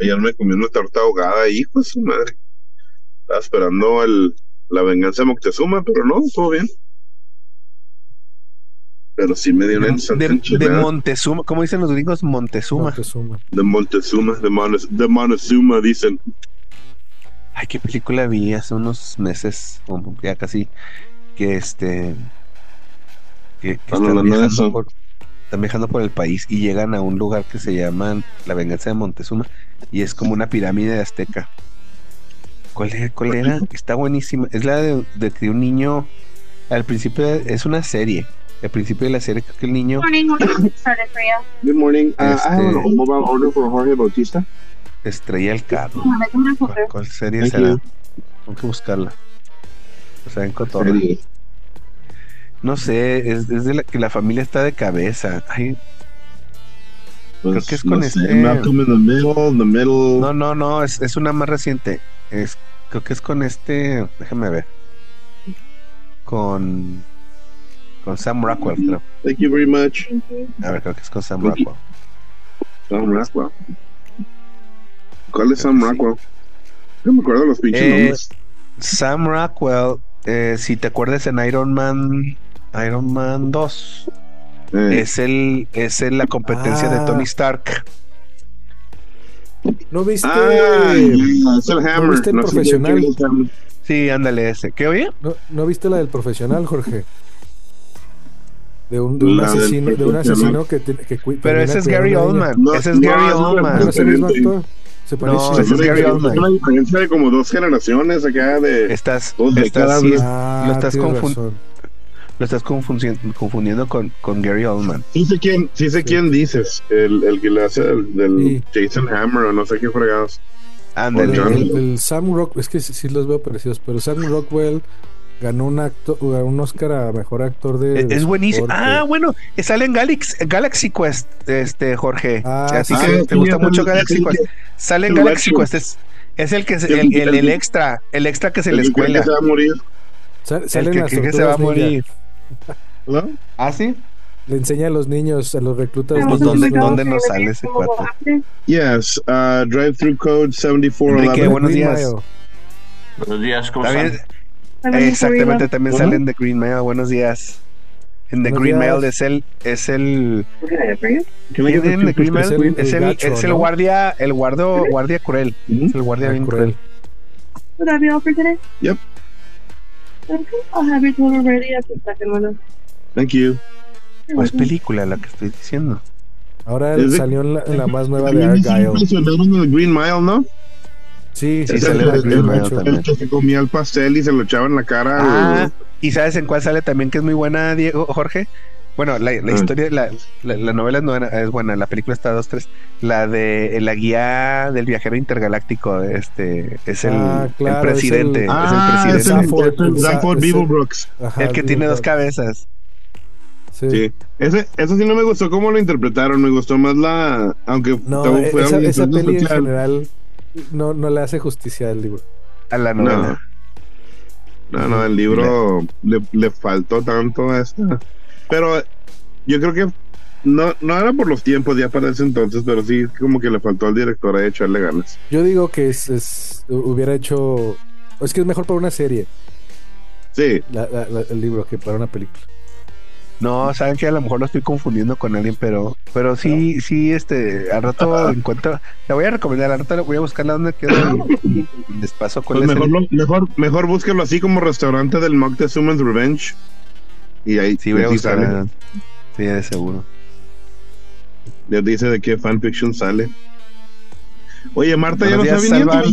Ayer me comí una torta ahogada, hijo de su madre. Estaba esperando el, la venganza de Moctezuma, pero no, todo bien. Pero sí me dio una de, de, Montezuma, ¿cómo dicen los gringos? Montezuma. Montezuma. De Montezuma, de, Montezuma, de Montezuma, dicen. Ay, qué película vi hace unos meses, ya casi, que este. que, que están, viajando por, están viajando por el país y llegan a un lugar que se llama La Venganza de Montezuma y es como una pirámide azteca. ¿Cuál era? Cuál era? Está buenísima. Es la de, de que un niño. Al principio es una serie al principio de la serie creo que el niño Good morning. Uh, I have a este, mobile order for Jorge Bautista. Estrella el carro. ¿Cuál, serie será? Tengo que buscarla. O sea, en Cotorra. No sé, es, es, de la que la familia está de cabeza. Ay, creo que es con no este. Malcolm in the middle, the middle. No, no, no, es, es una más reciente. Es, creo que es con este. Déjame ver. Con. Con Sam Rockwell, creo. Thank you very much. A ver, creo que es con Sam Rockwell. Sam Rockwell. ¿Cuál es Sam Rockwell? No me acuerdo los pinches eh, nombres. Sam Rockwell, eh, si te acuerdas en Iron Man, Iron Man 2, eh. es el es el, la competencia ah. de Tony Stark. ¿No viste? Ah, es el Hammer. ¿No viste el no profesional? Sí, ándale ese. ¿Qué oye? ¿No, ¿No viste la del profesional, Jorge? de un, de un asesino, de un asesino que, que, que Pero ese es Gary Oldman. No, ese es Gary no, Oldman. ¿No es el mismo actor? Se parece. No, ese es Gary Oldman. una diferencia de como dos generaciones acá de. Estás, dos estás. Ah, lo estás tienes confundiendo. Lo estás confundiendo, confundiendo con, con Gary Oldman. Sí sé quién, sí sé Sí. quién dices. El, el que le hace del, del Sí. Jason Hammer o no sé qué fregados. El, el Sam Rockwell, es que sí, sí los veo parecidos, pero Sam Rockwell ganó un acto, un Oscar a mejor actor de. Es, de es buenísimo. Ah, bueno, sale en Galaxy, Galaxy Quest, este Jorge. Ah, Así sí, que sí, te gusta sí, mucho sí, Galaxy sí, Quest. sí. Sale en Galaxy. Quest. Es, es el que es El- el, el, el el- extra, el extra que se le El que cree escuela. que se va a morir. Sal- El que las cree que se va a ninja. ¿No? ¿Ah, sí? Le enseña a los niños, a los reclutas Pues, niños. ¿dónde- dónde nos sale ese cuate? Yes, uh, drive through code 7411. Enrique, buenos días. Buenos días, ¿cómo También, están? exactamente, también Ajá. salen de Green Mail. Buenos días. En The Green días. Mail es el, es el. Es el- Es el guardia, el guardo, guardia cruel. Mhm. Es el guardia Ah, bien cruel. cruel. Would that be all for today? Yep. Okay, I'll have your total ready at the second one. Thank you. ¿Cuál es película la que estoy diciendo? Ahora salió en la, en la más nueva de Argyle. impresionaron de Green Mile, ¿no? Sí, Sí, la el Green Mile también. El que se comía el pastel y se lo echaba en la cara. Ah, ¿y sabes en cuál sale también que es muy buena, Diego, Jorge? Bueno, la, la historia, la, la, la novela es, buena, es buena, la película está dos, tres. La de la guía del viajero intergaláctico, este, es el, Ah, claro, el presidente, es es el, Ah, es presidente, el, Zafford, es el el Za- Zafford es el- Beeblebrox. Ajá, el que tiene dos cabezas. Sí. Sí. Ese, eso sí no me gustó cómo lo interpretaron. Me gustó más la. Aunque No, todo fue esa, esa peli en general no, no le hace justicia al libro. A la No. novela. No, no, el libro le, le faltó tanto a esta. Pero yo creo que no, no era por los tiempos ya para ese entonces, pero sí como que le faltó al director a echarle ganas. Yo digo que es, es- hubiera hecho. Es que es mejor para una serie Sí, la- la- la- el libro que para una película. No, saben que a lo mejor lo estoy confundiendo con alguien, pero, pero sí, sí, este, al rato encuentro, la voy a recomendar, al rato voy a buscarla donde queda y, y les paso cuál pues es mejor, lo- mejor, mejor búsquelo así como restaurante del Moctezuma's Revenge. Y ahí Sí, voy a buscar. sale. Sí, de seguro. Ya dice de qué fanfiction sale. Oye, Marta ya no viniendo. Salvan.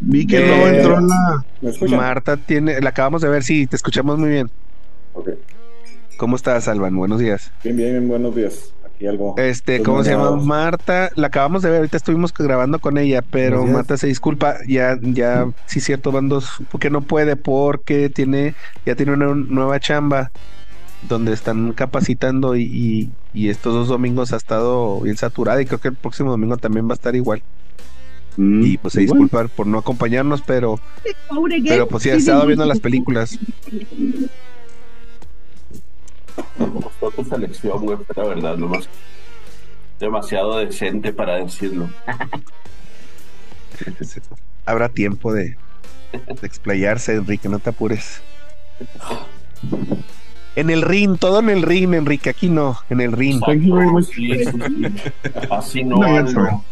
Vi que Eh, no entró en la. Marta tiene, la acabamos de ver, sí, te escuchamos muy bien. Ok. ¿Cómo estás, Alban? Buenos días. Bien, bien, buenos días. Aquí algo. Este, Pues ¿cómo se llama? Marta, la acabamos de ver, ahorita estuvimos grabando con ella, pero. Marta se disculpa, ya, ya, sí cierto, van dos, porque no puede, porque tiene, ya tiene una nueva chamba donde están capacitando y, y, y estos dos domingos ha estado bien saturada y creo que el próximo domingo también va a estar igual. Mm, Y pues se igual. disculpa por no acompañarnos, pero, pero pues sí ha estado viendo las películas. Me gustó tu selección, güey, la verdad, nomás. Demasiado decente para decirlo. Habrá tiempo de, de explayarse, Enrique, no te apures. En el ring, todo en el ring, Enrique, aquí no, en el ring. Sí, sí, sí. Así no. No.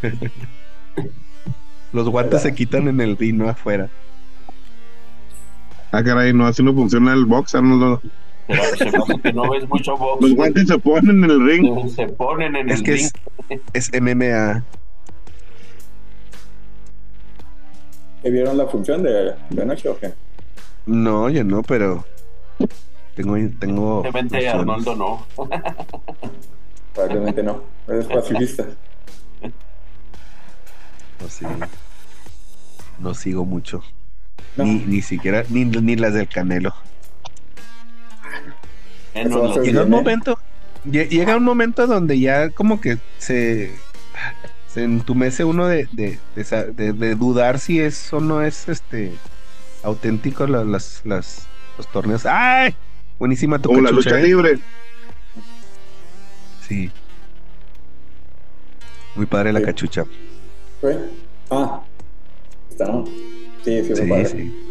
Los guantes se quitan en el ring, no afuera. Ah, caray, no, así no funciona el box, Arnoldo. Pero se hace que no ves mucho box. Los guantes se ponen en el ring. Se ponen en Es el que ring. es, es MMA. ¿Que vieron la función de, de anoche o qué? No, yo no, pero tengo, tengo Obviamente nociones. Arnoldo no. Probablemente no. Es pacifista. No sigo, no sigo mucho. No. Ni, ni siquiera, ni, ni las del Canelo. Eh, ser Llega un bien, ¿eh? momento, lle- llega un momento donde ya como que se, se entumece uno de, de, de de- de dudar si es o no es este auténtico la- las, las, los torneos. ¡Ay! Buenísima tu Como la lucha ¿eh? libre. Sí. Muy padre la Sí. cachucha. Ah. Está, ¿no? Sí, sí, Sí, me padre. sí.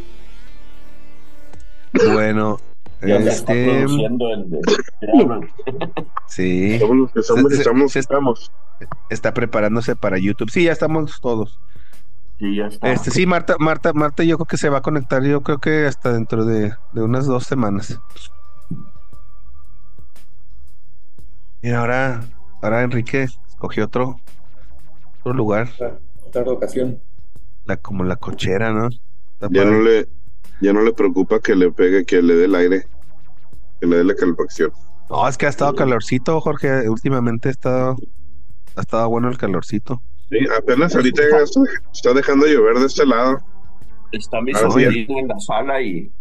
Bueno, este, sí, Somos los que somos Se- se- estamos. está preparándose para YouTube. Sí, ya estamos todos. Sí, ya está. Este, sí, Marta, Marta, Marta, yo creo que se va a conectar, yo creo que hasta dentro de, de unas dos semanas. Y ahora, ahora Enrique escogió otro, otro lugar, Otra, otra ocasión. la, como la cochera, ¿no? Está Ya padre. no le, ya no le preocupa que le pegue, que le dé el aire, que le dé la calefacción. No, es que ha estado calorcito, Jorge. Últimamente ha estado, ha estado bueno el calorcito. Sí, apenas ahorita está, está dejando de llover de este lado. Está mi sobrino en la sala y,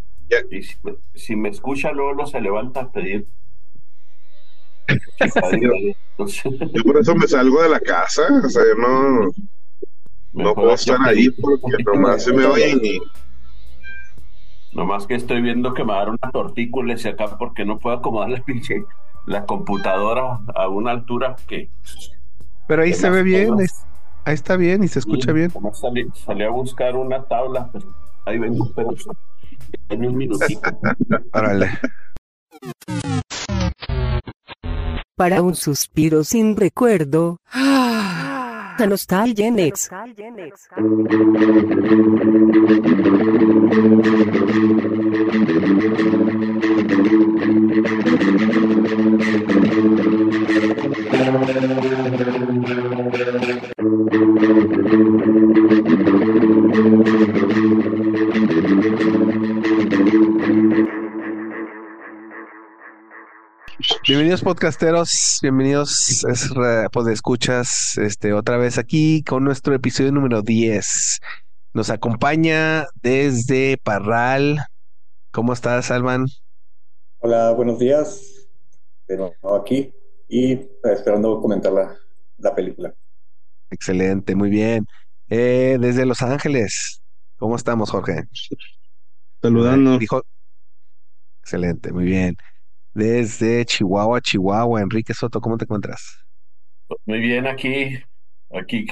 y si, si me escucha luego lo se levanta a pedir. Yo por eso me salgo de la casa, o sea, yo no, no puedo estar ahí porque nomás se me oyen y Nomás que estoy viendo que me va a dar una tortícula ese acá porque no puedo acomodar la pinche la computadora a una altura que Pero ahí se ve bien. Ahí está bien y se escucha Sí, bien. nomás salí, salí a buscar una tabla, pero ahí vengo, pero en un minutito. Órale. Para un suspiro sin recuerdo. La nostalgia en ex. Podcasteros, bienvenidos es, re- podescuchas, este otra vez aquí con nuestro episodio número 10. Nos acompaña desde Parral. ¿Cómo estás, Alban? Hola, buenos días. De nuevo aquí y eh, esperando comentar la, la película. Excelente, muy bien. Eh, desde Los Ángeles, ¿cómo estamos, Jorge? saludando. Dijo. Excelente, muy bien. Desde Chihuahua, Chihuahua, Enrique Soto, ¿cómo te encuentras? Muy bien, aquí, aquí,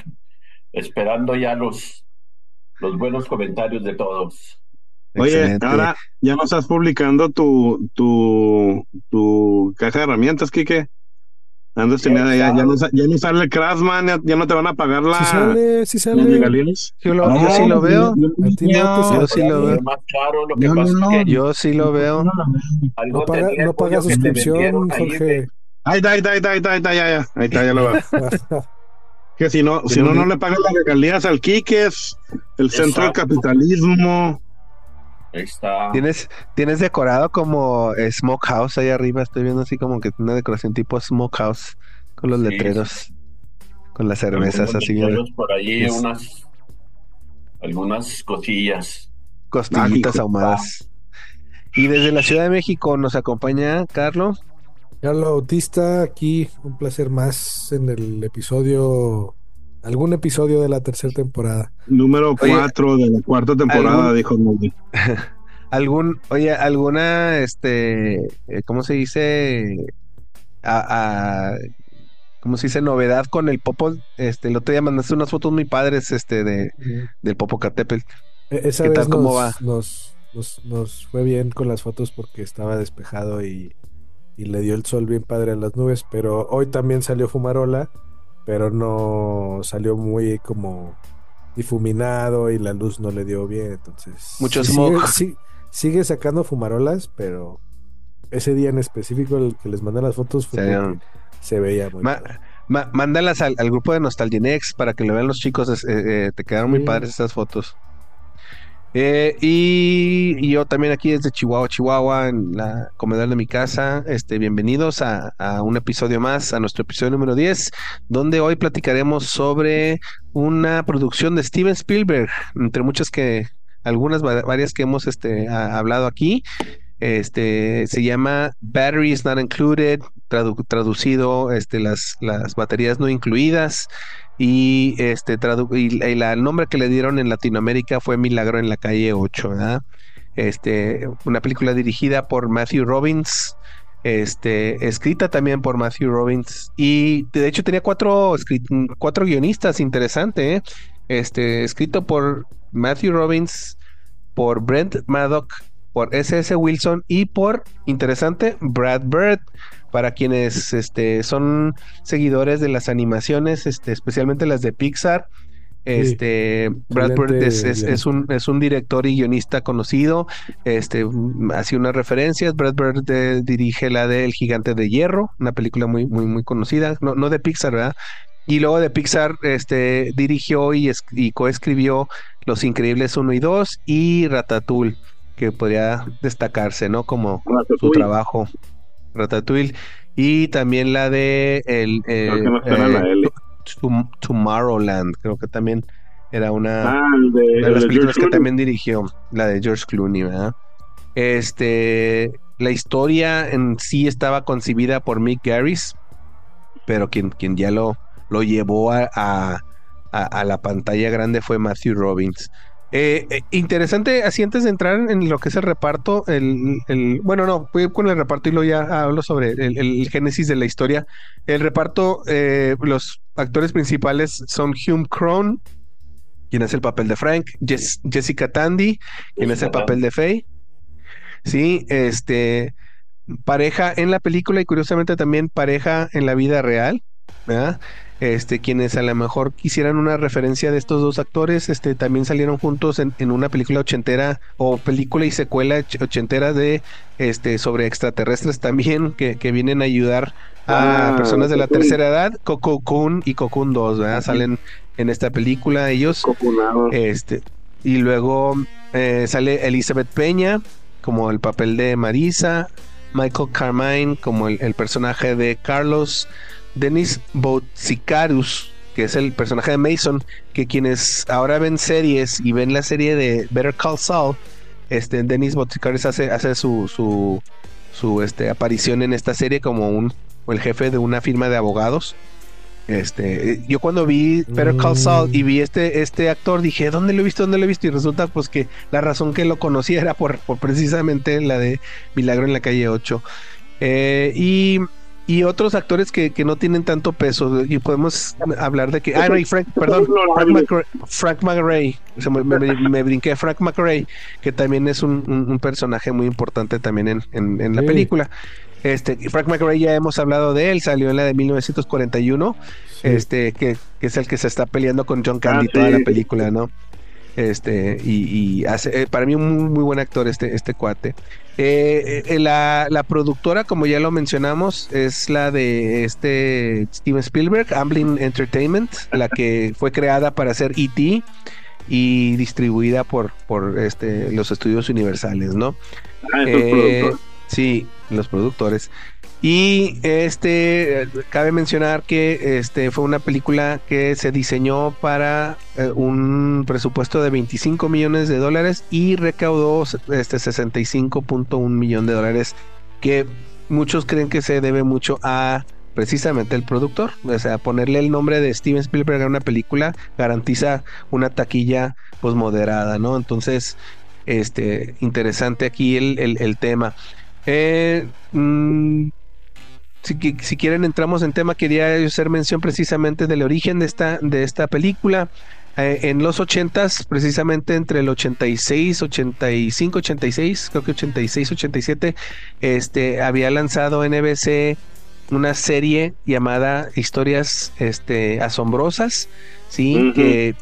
esperando ya los, los buenos comentarios de todos. Oye, Excelente. ahora ya no estás publicando tu, tu, tu caja de herramientas, Kike. Antes Ya tenía, ya, ya, no, ya no sale el Craftsman, ya, ya no te van a pagar la, Si sale, si las sale. regalías. Yo, lo- yo sí lo veo. No Yo sí lo veo. Más caro, lo que No, no, pasa no. es que Yo sí lo veo. No paga, no paga suscripción, Jorge. Ahí está, ahí está, ahí está, ahí está, ahí está, ya, ya. Ahí está, ya lo veo. Que si no, si no, no le pagan las regalías al Kike, es el centro del capitalismo. Ahí está. Tienes, tienes decorado como eh, Smokehouse ahí arriba. Estoy viendo así como que una decoración tipo Smokehouse con los Sí, letreros, con las cervezas así, letreros por allí, Es- unas, algunas cosillas. costillitas Mágico. ahumadas. Y desde la Ciudad de México nos acompaña Carlos. Carlos Bautista, aquí un placer más en el episodio, algún episodio de la tercera temporada. Número Oye, 4 de la cuarta temporada, ¿algún- dijo algún, oye, alguna, este, eh, ¿cómo se dice? A, a- como se dice, novedad con el Popo. Este, el otro día mandaste unas fotos muy padres este, de, del Popocatépetl. E-, esa ¿Qué vez tal, cómo va? Nos, nos, fue bien con las fotos porque estaba despejado y, y le dio el sol bien padre a las nubes, pero hoy también salió fumarola, pero no salió muy como difuminado y la luz no le dio bien, entonces... Mucho. Sigue, sigue, sacando fumarolas, pero ese día en específico el que les mandé las fotos fue se veía muy Mándalas al, grupo de Nostalginex para que lo vean los chicos, eh, eh, te quedaron muy padres estas fotos. Eh, y, yo también aquí desde Chihuahua, Chihuahua, en la comedor de mi casa. Este, bienvenidos a, un episodio más, a nuestro episodio número 10, donde hoy platicaremos sobre una producción de Steven Spielberg, entre muchas que, algunas varias que hemos este, hablado aquí. Este se llama Batteries Not Included, traducido este, las, las baterías no incluidas y este y, el nombre que le dieron en Latinoamérica fue Milagro en la calle 8, Este, una película dirigida por Matthew Robbins, este, escrita también por Matthew Robbins y de hecho tenía cuatro, cuatro guionistas, interesante, ¿eh? este, escrito por Matthew Robbins, por Brent Maddock, por S.S. Wilson y por, interesante, Brad Bird para quienes este, son seguidores de las animaciones, este, especialmente las de Pixar. Este Brad Bird es, un, es un director y guionista conocido. Este hace unas referencias. Brad Bird eh, dirige la de El Gigante de Hierro, una película muy, muy, muy conocida. No, no de Pixar, ¿verdad? Y luego de Pixar, este, dirigió y, y coescribió Los Increíbles 1 y 2 y Ratatouille, que podría destacarse, ¿no? Como su trabajo. Ratatouille. Y también la de el, eh, eh, Tomorrowland, creo que también era una ah, de, las películas que también dirigió, la de George Clooney, ¿verdad? Este, la historia en sí estaba concebida por Mick Garris, pero quien, quien ya lo, lo llevó a, a la pantalla grande fue Matthew Robbins. Eh, eh, interesante, así antes de entrar en lo que es el reparto, el, bueno, no, voy con el reparto y luego ya hablo sobre el, génesis de la historia. El reparto, eh, los actores principales son Hume Crone, quien es el papel de Frank, Jessica Tandy, quien es el papel de Faye. Sí, este, pareja en la película y curiosamente también pareja en la vida real, ¿verdad? Este, quienes a lo mejor quisieran una referencia de estos dos actores, este, también salieron juntos en, una película ochentera o película y secuela ochentera de este sobre extraterrestres también que, vienen a ayudar a ah, personas de la tercera edad, Coco Kun y Cocoon 2, ¿verdad? Salen en esta película ellos. Este, y luego eh, sale Elizabeth Peña como el papel de Marisa, Michael Carmine como el personaje de Carlos, Denis Boutsicarus, que es el personaje de Mason, que quienes ahora ven series y ven la serie de Better Call Saul, este, Denis Boutsicarus hace, hace su, su, su este, aparición en esta serie como un, el jefe de una firma de abogados. Este, yo cuando vi Better Call Saul y vi este, este actor, dije, ¿dónde lo he visto? ¿Dónde lo he visto? Y resulta pues que la razón que lo conocía era por, por precisamente la de Milagro en la calle 8. Eh, y y otros actores que, que, no tienen tanto peso. Y podemos hablar de que. Ah, no, y Frank, perdón, Frank, McRae. me, brinqué Frank McRae, que también es un, un, personaje muy importante también en, en, la película. Este, Frank McRae ya hemos hablado de él, salió en la de 1941, este, que, que, es el que se está peleando con John Candy ah, toda la película, ¿no? Este, y, hace, eh, para mí un muy, buen actor este, este cuate. Eh, eh, la, productora, como ya lo mencionamos, es la de este Steven Spielberg, Amblin Entertainment, la que fue creada para hacer E.T. y distribuida por, por este, los estudios universales, ¿no? Ah, sí, los productores. Y este cabe mencionar que este fue una película que se diseñó para eh, un presupuesto de 25 millones de dólares y recaudó este 65.1 millón de dólares que muchos creen que se debe mucho a precisamente el productor, o sea, ponerle el nombre de Steven Spielberg a una película garantiza una taquilla pues moderada, ¿no? Entonces, este interesante aquí el, el, tema. Eh, mm, si, si quieren entramos en tema, quería hacer mención precisamente del origen de esta, de esta película. Eh, en los 80s, precisamente entre el 86, 85, 86, creo que 86, 87, este, había lanzado NBC una serie llamada Historias este, Asombrosas, ¿sí? que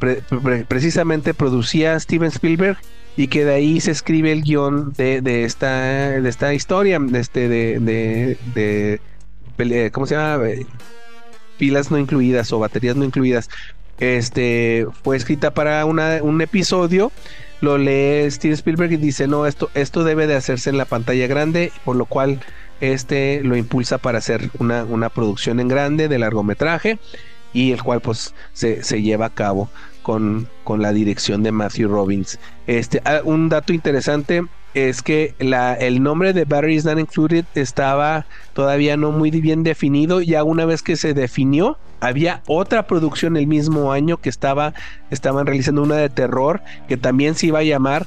precisamente producía Steven Spielberg y que de ahí se escribe el guion de, de esta, de esta historia, este, de, de, de, ¿cómo se llama? Pilas no incluidas o baterías no incluidas. Este fue escrita para un episodio. Lo lee Steven Spielberg y dice: No, esto, esto debe de hacerse en la pantalla grande, por lo cual este lo impulsa para hacer una, una producción en grande de largometraje y el cual pues se, se lleva a cabo con, con, la dirección de Matthew Robbins. Este, ah, un dato interesante es que la, el nombre de Batteries Not Included estaba todavía no muy bien definido. Ya una vez que se definió, había otra producción el mismo año que estaba, estaban realizando una de terror que también se iba a llamar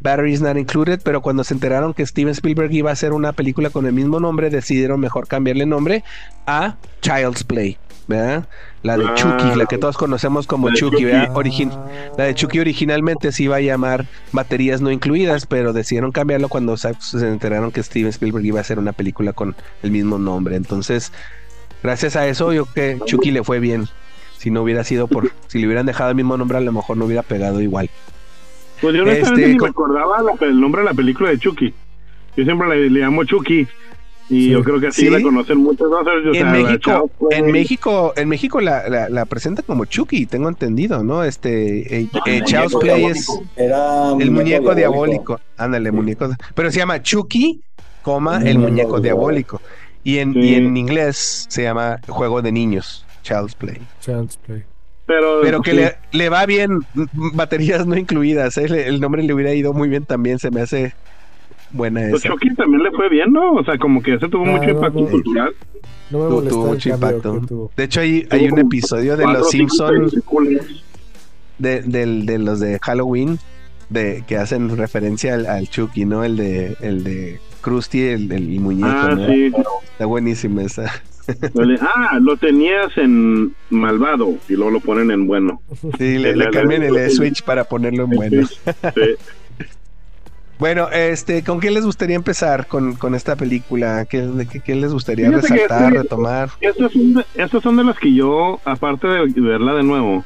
Batteries Not Included, pero cuando se enteraron que Steven Spielberg iba a hacer una película con el mismo nombre, decidieron mejor cambiarle nombre a Child's Play. ¿Verdad? La de Chucky, la que ah. todos conocemos como Chucky, ¿verdad? la de Chucky originalmente se iba a llamar Baterías No Incluidas, pero decidieron cambiarlo cuando se enteraron que Steven Spielberg iba a hacer una película con el mismo nombre. Entonces, gracias a eso, yo que Chucky le fue bien. Si no hubiera sido por, si le hubieran dejado el mismo nombre, a lo mejor no hubiera pegado igual. Pues yo honestamente este, ni me acordaba el nombre de la película de Chucky. Yo siempre le, llamo Chucky. Y yo creo que así la conocen muchos. en, México, en México, en México la, la, presentan como Chucky, tengo entendido, ¿no? Este, eh, eh Play es el muñeco diabólico. Ándale, muñeco. Pero se llama Chucky, coma, el muñeco diabólico. Y en, y en inglés se llama Juego de Niños, Child's Play. Child's Play. Pero, que le, le, va bien, baterías no incluidas. ¿eh? El nombre le hubiera ido muy bien también, se me hace buena pues esa. Chucky también le fue bien, ¿no? O sea, como que ese tuvo ah, mucho impacto cultural. No me tuvo mucho impacto. De hecho, hay, hay un episodio de Los Simpsons de, de, los de Halloween de que hacen referencia al, Chucky, ¿no? El de el de Krusty, el, el muñeco, ah, ¿no? Sí. Está buenísima esa. ah, lo tenías en malvado y luego lo ponen en bueno. Sí, le, cambian el switch para ponerlo en bueno. Bueno, este, ¿con qué les gustaría empezar con, con esta película? ¿Qué, qué, les gustaría resaltar, retomar? Estas son, de, estas son de las que yo, aparte de verla de nuevo,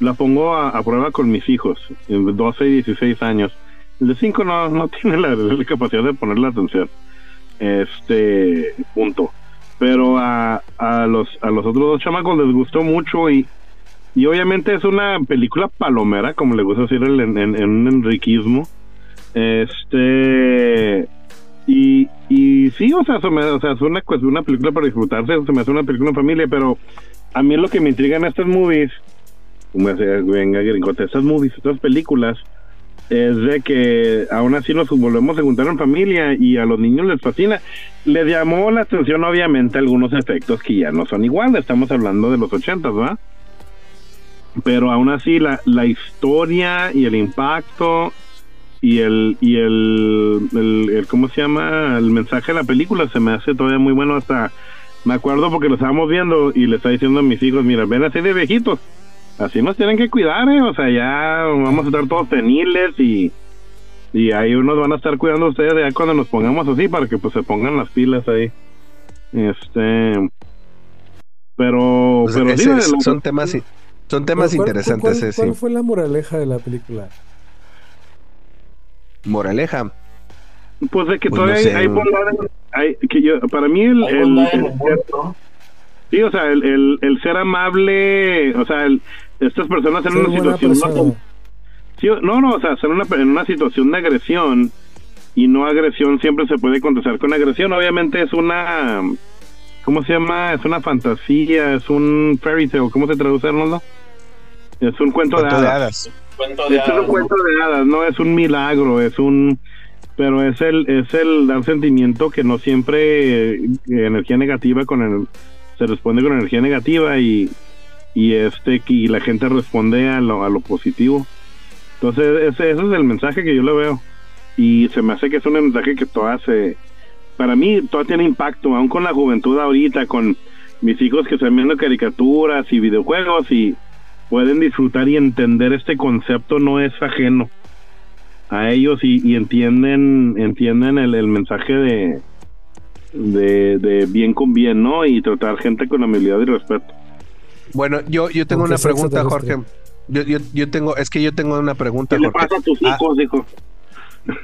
la pongo a, prueba con mis hijos, 12 y 16 años. El de 5 no, no tiene la, la capacidad de poner la atención. Este, punto pero a, a los a los otros dos chamacos les gustó mucho y y obviamente es una película palomera como le gusta decir en, en, un enriquismo este y, y sí o sea, o sea es una pues, una película para disfrutarse se me hace una película en familia pero a mí lo que me intriga en estas movies como decía venga estas movies estas películas es de que aún así nos volvemos a juntar en familia y a los niños les fascina. Les llamó la atención obviamente algunos efectos que ya no son iguales, estamos hablando de los ochentas, ¿verdad? Pero aún así la, la historia y el impacto y el y el, el, cómo se llama el mensaje de la película se me hace todavía muy bueno hasta me acuerdo porque lo estábamos viendo y le estaba diciendo a mis hijos mira ven así de viejitos así nos tienen que cuidar, ¿eh? O sea, ya vamos a estar todos tenibles y, y ahí unos van a estar cuidando a ustedes ya cuando nos pongamos así para que pues se pongan las pilas ahí. Este. Pero, pues pero son temas son temas interesantes. Cuál, cuál, fue la moraleja de la película? Moraleja. Pues de que pues todavía hay, hay, que yo, para mí el, sí, o sea, el, el, el, ser amable, o sea, el, estas personas en una situación no, no, o sea, están en una situación de agresión y no agresión siempre se puede contestar con agresión. Obviamente es una, ¿cómo se llama? Es una fantasía, es un fairy tale, ¿cómo se traduce, Arnoldo? Es un cuento, de hadas. Es un cuento de hadas, no es un milagro, es un pero es el es el dar sentimiento que no siempre eh, energía negativa con el se responde con energía negativa y y este y la gente responde a lo, a lo positivo. Entonces ese, ese es el mensaje que yo le veo y se me hace que es un mensaje que todavía se, para mí todo tiene impacto, aún con la juventud ahorita, con mis hijos que están viendo caricaturas y videojuegos y pueden disfrutar y entender este concepto no es ajeno a ellos y, entienden entienden el, el mensaje de, de, de bien con bien, ¿no? Y tratar gente con amabilidad y respeto. Bueno, yo, yo tengo una pregunta, Jorge. Yo, yo, yo, tengo, es que yo tengo una pregunta. ¿Qué le pasa a tus ah, hijos, hijo?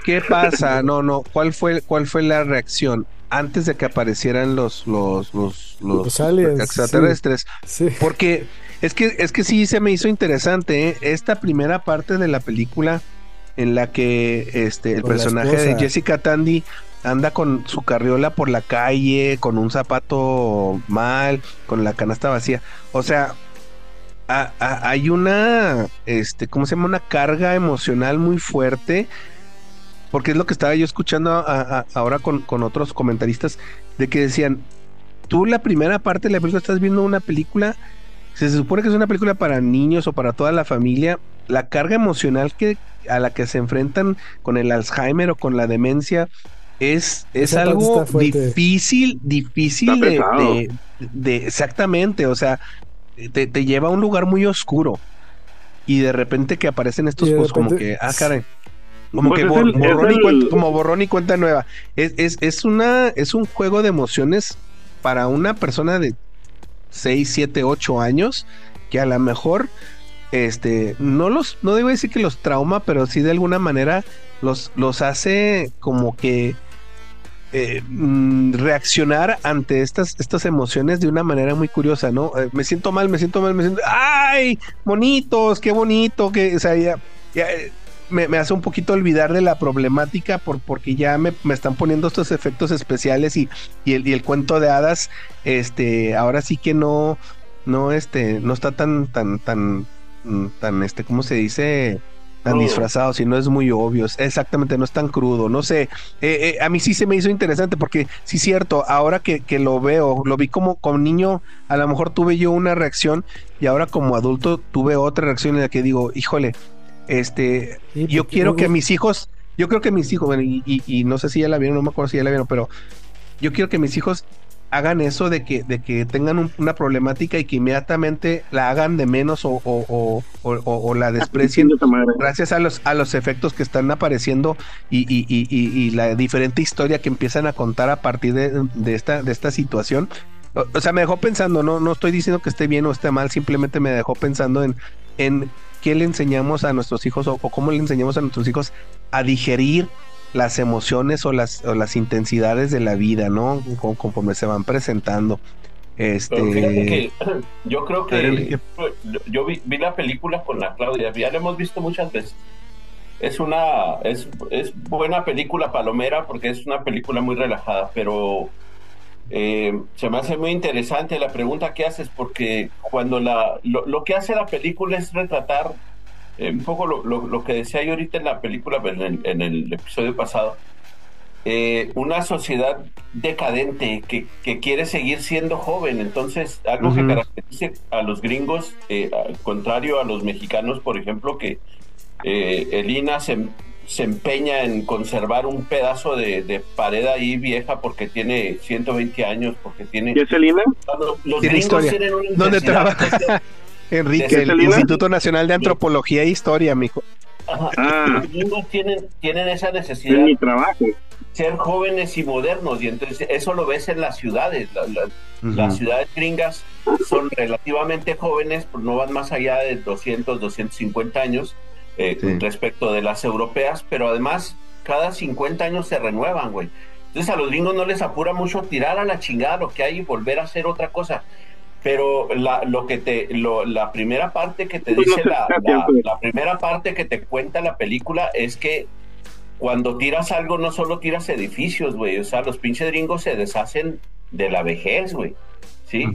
¿Qué pasa? No, no. ¿Cuál fue, cuál fue la reacción antes de que aparecieran los, los, los, los, extraterrestres? Sí. Porque es que, es que sí se me hizo interesante ¿eh? esta primera parte de la película en la que este el personaje de Jessica Tandy anda con su carriola por la calle, con un zapato mal, con la canasta vacía. O sea, hay una, este, ¿cómo se llama? Una carga emocional muy fuerte. Porque es lo que estaba yo escuchando ahora con, con, otros comentaristas, de que decían, tú la primera parte de la película estás viendo una película, se supone que es una película para niños o para toda la familia, la carga emocional que a la que se enfrentan con el Alzheimer o con la demencia es, es algo difícil, difícil de, exactamente, o sea, te, lleva a un lugar muy oscuro. Y de repente que aparecen estos pues como que, ah, caray. Como pues que borrón, y cuenta, como borrón y cuenta nueva. Es, es, es, una, es un juego de emociones para una persona de 6, 7, 8 años que a lo mejor este, no los, no debo decir que los trauma, pero sí de alguna manera los, los hace como que eh, mm, reaccionar ante estas, estas emociones de una manera muy curiosa, ¿no? Eh, me siento mal, me siento mal, me siento, ¡ay! Bonitos, qué bonito, que, o sea, ya, eh, me, hace un poquito olvidar de la problemática por, porque ya me, están poniendo estos efectos especiales y, y, el, y el cuento de hadas, este, ahora sí que no, no, este, no está tan, tan, tan tan, este, ¿cómo se dice? Tan disfrazado, si no es muy obvio. Exactamente, no es tan crudo. No sé. Eh, eh, a mí sí se me hizo interesante porque, sí, cierto, ahora que, que, lo veo, lo vi como, como niño, a lo mejor tuve yo una reacción y ahora como adulto tuve otra reacción en la que digo, híjole, este, yo quiero que mis hijos, yo creo que mis hijos, y, y, y, no sé si ya la vieron, no me acuerdo si ya la vieron, pero yo quiero que mis hijos hagan eso de que, de que tengan una problemática y que inmediatamente la hagan de menos o, o, o, la desprecien gracias a los, a los efectos que están apareciendo y, y, y, y, la diferente historia que empiezan a contar a partir de, de esta, de esta situación. O, sea, me dejó pensando, no, no estoy diciendo que esté bien o esté mal, simplemente me dejó pensando en, en qué le enseñamos a nuestros hijos o cómo le enseñamos a nuestros hijos a digerir las emociones o las, o las intensidades de la vida, ¿no? Conforme se van presentando. Este... yo creo que yo vi, la película con la Claudia, ya la hemos visto muchas veces. Es una es, es buena película palomera porque es una película muy relajada, pero eh, se me hace muy interesante la pregunta que haces porque cuando la lo, lo que hace la película es retratar eh, un poco lo, lo, que decía yo ahorita en la película, en el, episodio pasado, eh, una sociedad decadente que, que, quiere seguir siendo joven. Entonces, algo que caracteriza a los gringos, eh, al contrario a los mexicanos, por ejemplo, que Elina se, se, empeña en conservar un pedazo de, pared ahí vieja porque tiene 120 años, porque tiene... ¿Y es Elina? Los, gringos tienen una ¿Dónde trabaja? Enrique, el Instituto Nacional de Antropología e Historia, mijo. Ah. Los gringos tienen, tienen esa necesidad. de mi trabajo. Ser jóvenes y modernos, y entonces eso lo ves en las ciudades. Las ciudades gringas son relativamente jóvenes, pues no van más allá de 200, 250 años eh, respecto de las europeas, pero además cada 50 años se renuevan, güey. Entonces a los gringos no les apura mucho tirar a la chingada lo que hay y volver a hacer otra cosa. Pero la, lo que te lo, la primera parte que te dice la, la, primera parte que te cuenta la película es que cuando tiras algo no solo tiras edificios güey. O sea los pinches gringos se deshacen de la vejez güey. Sí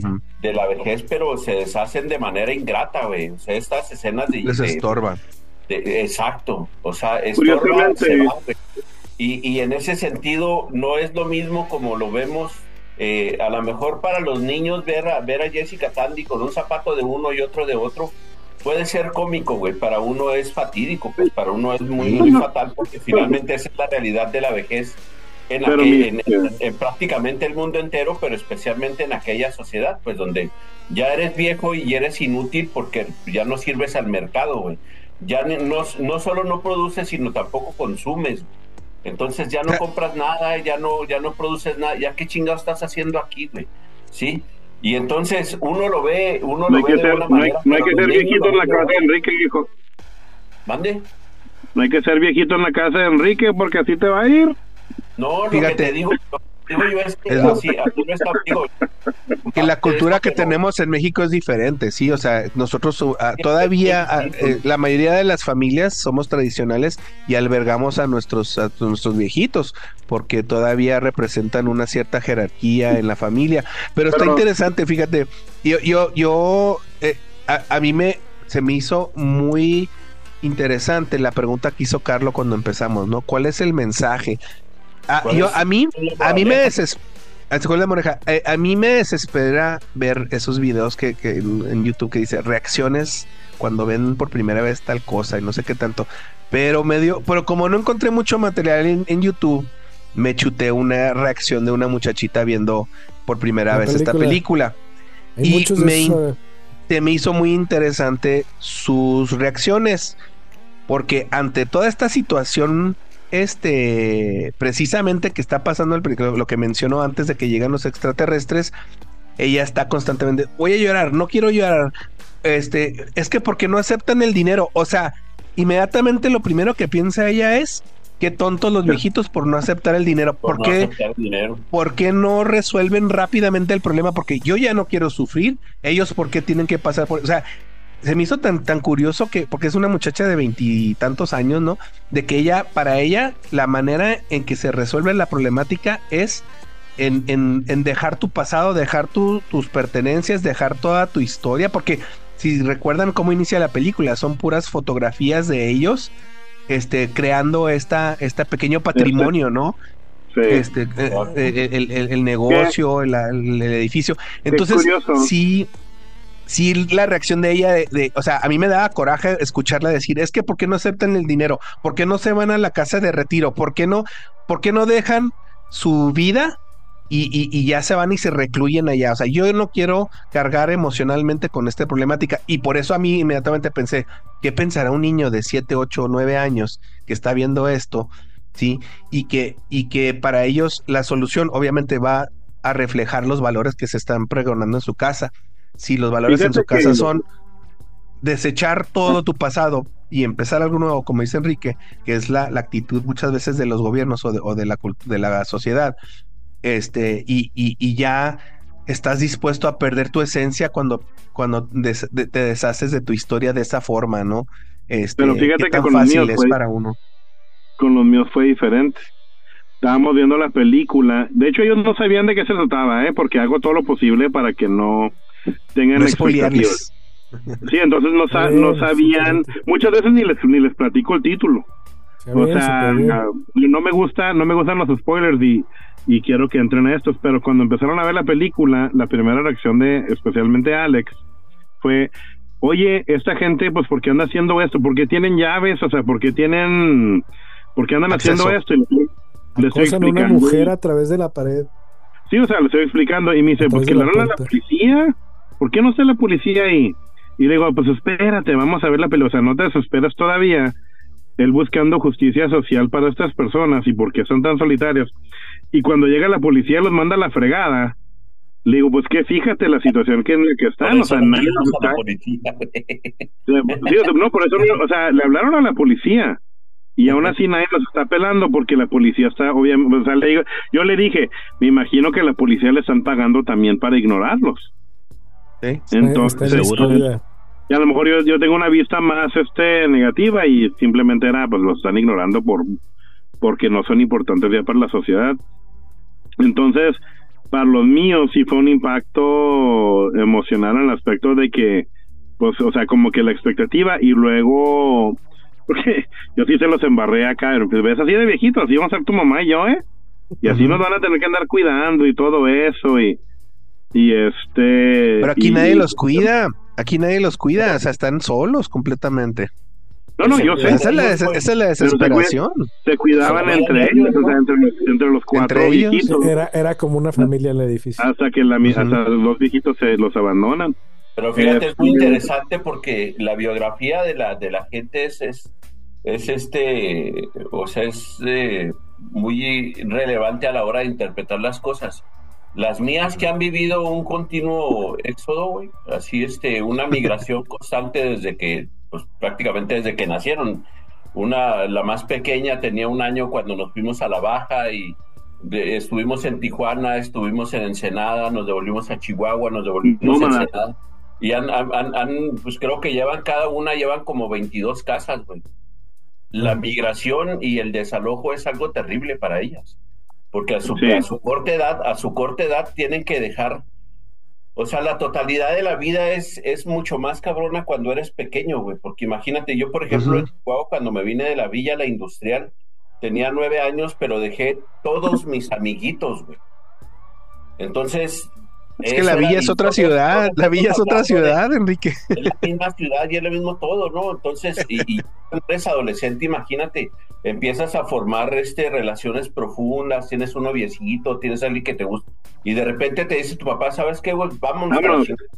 de la vejez pero se deshacen de manera ingrata güey. O sea estas escenas de les estorban exacto o sea estorban y, y en ese sentido no es lo mismo como lo vemos eh, a lo mejor para los niños ver a, ver a Jessica Tandy con un zapato de uno y otro de otro puede ser cómico, güey. Para uno es fatídico, pues para uno es muy, muy fatal porque finalmente esa es la realidad de la vejez. en, prácticamente el mundo entero, pero especialmente en aquella sociedad, pues donde ya eres viejo y eres inútil porque ya no sirves al mercado, güey. Ya no, no solo no produces, sino tampoco consumes. Entonces ya no compras nada, ya no, ya no produces nada, ya qué chingado estás haciendo aquí, güey. ¿Sí? Y entonces uno lo ve, uno lo ve de una manera. No hay, que ser viejito en la casa de Enrique, hijo. ¿Mande? No hay que ser viejito en la casa de Enrique porque así te va a ir. No, lo que te digo, que la cultura que tenemos en México es diferente, sí, o sea, nosotros uh, ah, todavía, ah, eh, la mayoría de las familias somos tradicionales y albergamos a nuestros, a nuestros viejitos, porque todavía representan una cierta jerarquía en la familia, pero está interesante, fíjate, yo, yo, yo, eh, a, a mí me, se me hizo muy interesante la pregunta que hizo Carlos cuando empezamos, ¿no? ¿Cuál es el mensaje? Ah, a, mí, a mí me desespera. Eh, a mí me desespera ver esos videos que, en YouTube que dice reacciones cuando ven por primera vez tal cosa y no sé qué tanto. Pero medio, pero como no encontré mucho material en, YouTube, me chuté una reacción de una muchachita viendo por primera vez esta película. y me, me hizo muy interesante sus reacciones. Porque ante toda esta situación este, precisamente que está pasando el, lo que mencionó antes de que llegan los extraterrestres, ella está constantemente, voy a llorar, no quiero llorar, este, es que porque no aceptan el dinero, o sea, inmediatamente lo primero que piensa ella es, qué tontos los viejitos por no aceptar el dinero, ¿por, qué, ¿por qué no resuelven rápidamente el problema? Porque yo ya no quiero sufrir, ellos por qué tienen que pasar por, o sea, se me hizo tan, tan curioso que, porque es una muchacha de veintitantos años, ¿no? De que ella, para ella, la manera en que se resuelve la problemática es en, en, dejar tu pasado, dejar tus pertenencias, dejar toda tu historia, porque si recuerdan cómo inicia la película, son puras fotografías de ellos, este, creando esta, este pequeño patrimonio, ¿no? Sí. Este, eh, eh, el, negocio, el, edificio. Entonces, sí, sí la reacción de ella, de, o sea, a mí me daba coraje escucharla decir, es que ¿por qué no aceptan el dinero? ¿Por qué no se van a la casa de retiro? ¿Por qué no, por qué no dejan su vida y, y, ya se van y se recluyen allá? O sea, yo no quiero cargar emocionalmente con esta problemática y por eso a mí inmediatamente pensé, ¿qué pensará un niño de 7, 8 o 9 años que está viendo esto? ¿Sí? Y que, y que para ellos la solución obviamente va a reflejar los valores que se están pregonando en su casa si los valores en su casa son desechar todo tu pasado y empezar algo nuevo, como dice Enrique, que es la, actitud muchas veces de los gobiernos o de, la, de la sociedad, este, y, y, ya estás dispuesto a perder tu esencia cuando, cuando te deshaces de tu historia de esa forma, ¿no? Este, Pero fíjate que con los míos fue, para uno. Con los míos fue diferente. Estábamos viendo la película. De hecho, ellos no sabían de qué se trataba, ¿eh? Porque hago todo lo posible para que no tengan expectativas. Sí, entonces no, no sabían, muchas veces ni les ni les platico el título. o sea, no me gusta, no me gustan los spoilers y, y quiero que entren a estos, pero cuando empezaron a ver la película, la primera reacción de especialmente Alex fue, oye, esta gente, pues, ¿por qué anda haciendo esto? ¿Por qué tienen llaves? O sea, ¿por qué tienen, por qué andan haciendo esto? Y les, estoy una mujer a través de la pared. Sí, o sea, le estoy explicando y me dice, porque la, la, la policía ¿por qué no está la policía ahí? Y le digo, pues espérate, vamos a ver la pelota, o sea, no te desesperas todavía. Él buscando justicia social para estas personas y por qué son tan solitarios. Y cuando llega la policía los manda a la fregada. Le digo, pues que fíjate la situación que en la que están, o sea, nadie está... no, por eso, o sea, le hablaron a la policía y aún así nadie los está pelando porque la policía está obviamente, o sea, le digo, yo le dije, me imagino que la policía le están pagando también para ignorarlos. Entonces, seguro. Y a lo mejor yo, yo tengo una vista más este negativa y simplemente era, pues lo están ignorando por porque no son importantes ya para la sociedad. Entonces, para los míos sí fue un impacto emocional en el aspecto de que, pues, o sea, como que la expectativa y luego, porque yo sí se los embarré acá, pues ves así de viejito, así vamos a ser tu mamá y yo, ¿eh? Y así nos van a tener que andar cuidando y todo eso y y este. Pero aquí nadie los cuida. Aquí nadie los cuida. O sea, están solos completamente. No, no, yo sé. Esa es la, desesperación. Se, cuidaban entre ellos, o sea, entre los, entre los cuatro viejitos. Era, era como una familia en el edificio. Hasta que la, hasta los viejitos se los abandonan. Pero fíjate, es muy interesante porque la biografía de la, de la gente es, es, es este, o sea, es eh, muy relevante a la hora de interpretar las cosas. Las mías que han vivido un continuo éxodo, güey, así este, una migración constante desde que, pues prácticamente desde que nacieron. Una, la más pequeña tenía un año cuando nos fuimos a la baja y estuvimos en Tijuana, estuvimos en Ensenada, nos devolvimos a Chihuahua, nos devolvimos a Ensenada. Y han, han, pues creo que llevan cada una, llevan como 22 casas, güey. La migración y el desalojo es algo terrible para ellas. Porque a su, a su corta edad, a su corta edad tienen que dejar. O sea, la totalidad de la vida es, es mucho más cabrona cuando eres pequeño, güey. Porque imagínate, yo, por ejemplo, cuando me vine de la villa la industrial, tenía nueve años, pero dejé todos mis amiguitos, güey. Entonces, es que la villa es otra ciudad, la villa es otra ciudad, Enrique. Es la misma ciudad y es lo mismo todo, ¿no? Entonces, y, cuando eres adolescente, imagínate, empiezas a formar este, relaciones profundas, tienes un noviecito, tienes a alguien que te gusta, y de repente te dice tu papá, ¿sabes qué, güey? Vámonos,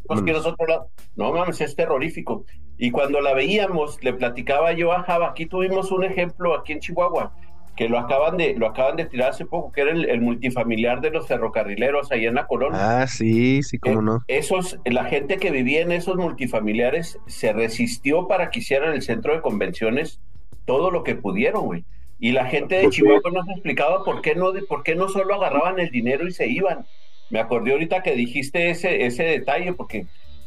vámonos. otro lado. No mames, es terrorífico. Y cuando la veíamos, le platicaba yo a Java, aquí tuvimos un ejemplo aquí en Chihuahua que lo acaban de lo acaban de tirar hace poco, que era el, multifamiliar de los ferrocarrileros ahí en la colonia. Ah, sí, sí, cómo eh, no. Esos, la gente que vivía en esos multifamiliares se resistió para que hicieran el centro de convenciones todo lo que pudieron, güey. Y la gente de Chihuahua nos explicaba por qué no, por qué no solo agarraban el dinero y se iban. Me acordé ahorita que dijiste ese, ese detalle, porque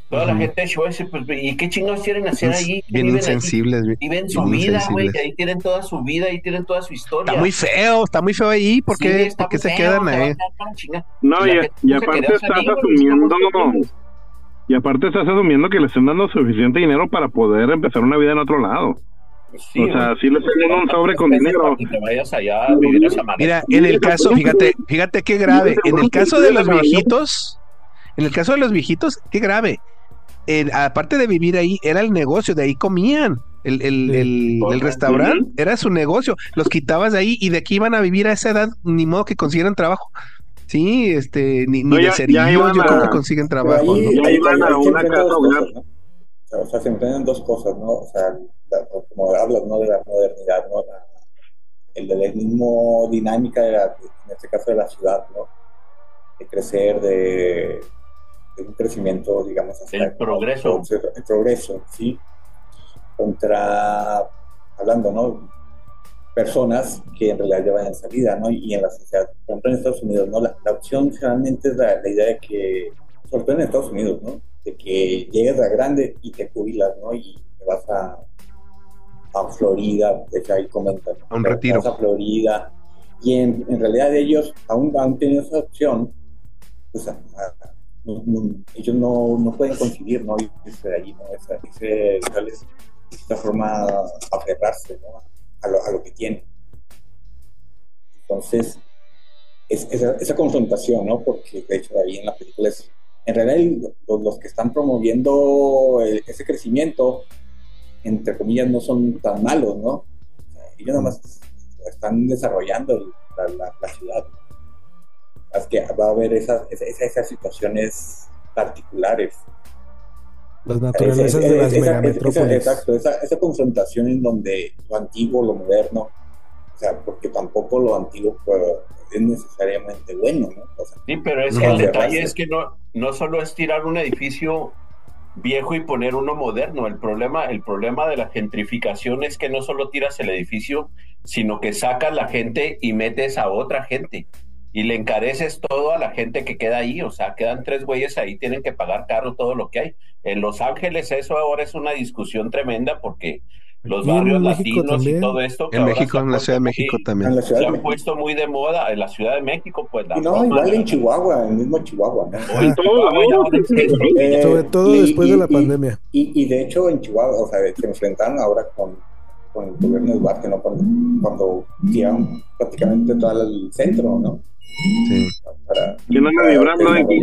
Toda la gente de dice, pues, ¿y qué chingados quieren hacer allí? Bien insensibles. Viven su vida, güey, ahí tienen toda su vida, ahí tienen toda su historia. Está muy feo, está muy feo ahí, ¿por qué, se quedan ahí? No, y, aparte estás asumiendo... Y aparte estás asumiendo que les están dando suficiente dinero para poder empezar una vida en otro lado. o sea, si les están un sobre con dinero. Mira, en el caso, fíjate, fíjate qué grave. En el caso de los viejitos, en el caso de los viejitos, qué grave aparte de vivir ahí, era el negocio, de ahí comían. El, el, restaurante era su negocio. Los quitabas de ahí y de aquí iban a vivir a esa edad, ni modo que consiguieran trabajo. Sí, este, ni, ni de sería yo creo que consiguen trabajo. Ahí, van a una casa O sea, se entienden dos cosas, ¿no? O sea, como hablas, ¿no? De la modernidad, ¿no? el del mismo dinámica, de la, en este caso de la ciudad, ¿no? De crecer, de un crecimiento, digamos, hasta el progreso. El progreso, sí. Contra, hablando, ¿no? Personas que en realidad llevan en salida, ¿no? Y en la sociedad, por ejemplo, en Estados Unidos, ¿no? La, opción generalmente es la, idea de que, sobre todo en Estados Unidos, ¿no? De que llegues a grande y te jubilas, ¿no? Y te vas a, a Florida, de que ahí comentan. A un retiro. Vas a Florida. Y en, en realidad ellos aún han tenido esa opción, pues, a, ellos no, no, pueden conseguir ¿no? irse allí, ¿no? Esa, ese, esa forma aferrarse ¿no? a, lo, a lo que tienen. Entonces, es, esa, esa, confrontación, ¿no? Porque de hecho ahí en la película es, en realidad los, los que están promoviendo ese crecimiento, entre comillas, no son tan malos, ¿no? ellos nada más están desarrollando la, la ciudad es que va a haber esas, esas, situaciones particulares. Las naturalezas de las megametrópolis. exacto, esa, esa, confrontación en donde lo antiguo, lo moderno, o sea, porque tampoco lo antiguo pues, es necesariamente bueno, ¿no? sí, pero es que el detalle es que no, no solo es tirar un edificio viejo y poner uno moderno. El problema, el problema de la gentrificación es que no solo tiras el edificio, sino que sacas la gente y metes a otra gente y le encareces todo a la gente que queda ahí, o sea, quedan tres güeyes ahí, tienen que pagar caro todo lo que hay. En Los Ángeles eso ahora es una discusión tremenda porque los barrios latinos y todo esto. En México, en la Ciudad de México también. se han puesto muy de moda en la Ciudad de México, pues. La no, igual en Chihuahua, en el mismo Chihuahua. Eh, Sobre todo después de la pandemia. Y, y, de hecho en Chihuahua, o sea, se enfrentaron ahora con, con el gobierno de Duarte, ¿no? Cuando, cuando tiraron prácticamente todo el centro, ¿no? Sí. Para, que no me vibrando de aquí.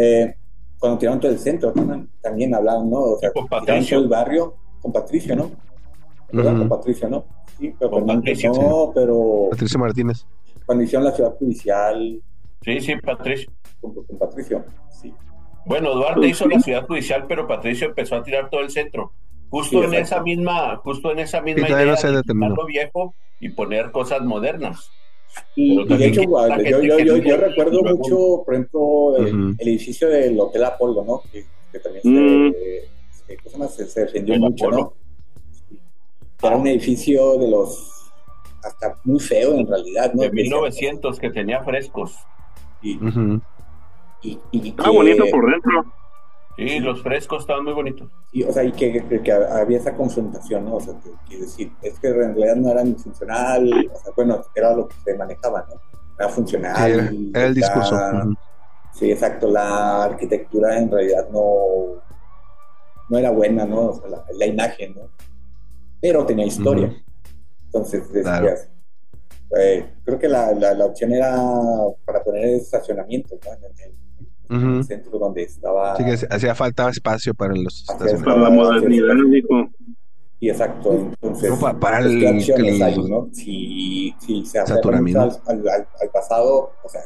Eh, cuando tiraron todo el centro, también hablaban, ¿no? O sea, con Patricio. el barrio, con Patricio, ¿no? Con Patricio, ¿no? Sí, pero con Patricio, no, pero... Patricio Martínez. Cuando hicieron la ciudad judicial. Sí, sí, Patricio. Con, Patricio, sí. Bueno, Duarte hizo la ciudad judicial, pero Patricio empezó a tirar todo el centro. Justo en esa misma, justo en esa misma idea de lo viejo y poner cosas modernas. Y, de hecho, yo, yo, yo, yo, recuerdo mucho, por ejemplo, el, edificio del Hotel Apolo, ¿no? Que, también se, mm. se, se, defendió mucho, ¿no? Era un edificio de los hasta muy feo en realidad, ¿no? De 1900 que tenía frescos. Y, y, y ah, bonito por dentro. Sí, los frescos estaban muy bonitos. Y, o sea, y que, que, había esa confrontación, ¿no? O sea, que, decir, es que en realidad no era ni funcional, o sea, bueno, era lo que se manejaba, ¿no? Era funcional. era, el discurso. Sí, exacto, la arquitectura en realidad no, no era buena, ¿no? O sea, la, imagen, ¿no? Pero tenía historia. Entonces decías, eh, creo que la, la, opción era para poner estacionamiento, ¿no? En el, centro donde estaba. Sí, que hacía falta espacio para los estacionamientos. Para la modernidad, dijo. Y exacto, entonces. No, para, para el, el, hay, ¿no? Si, si se hace al, al, al, pasado, o sea,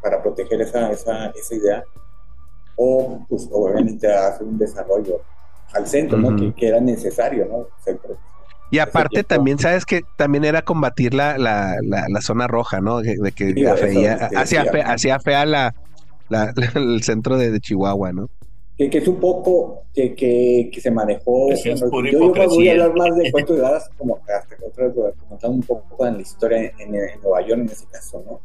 para proteger esa, esa, esa idea, o pues obviamente hacer un desarrollo al centro, ¿no? Que, que, era necesario, ¿no? Centro, y aparte también, ¿sabes que También era combatir la, la, la, zona roja, ¿no? De, que hacía, hacía fea la, el centro de, Chihuahua, ¿no? Que, que, es un poco que, que, que se manejó. yo, yo voy a hablar más de cuentos de hadas, como hasta contando un poco en la historia en, Nueva York en ese caso, ¿no?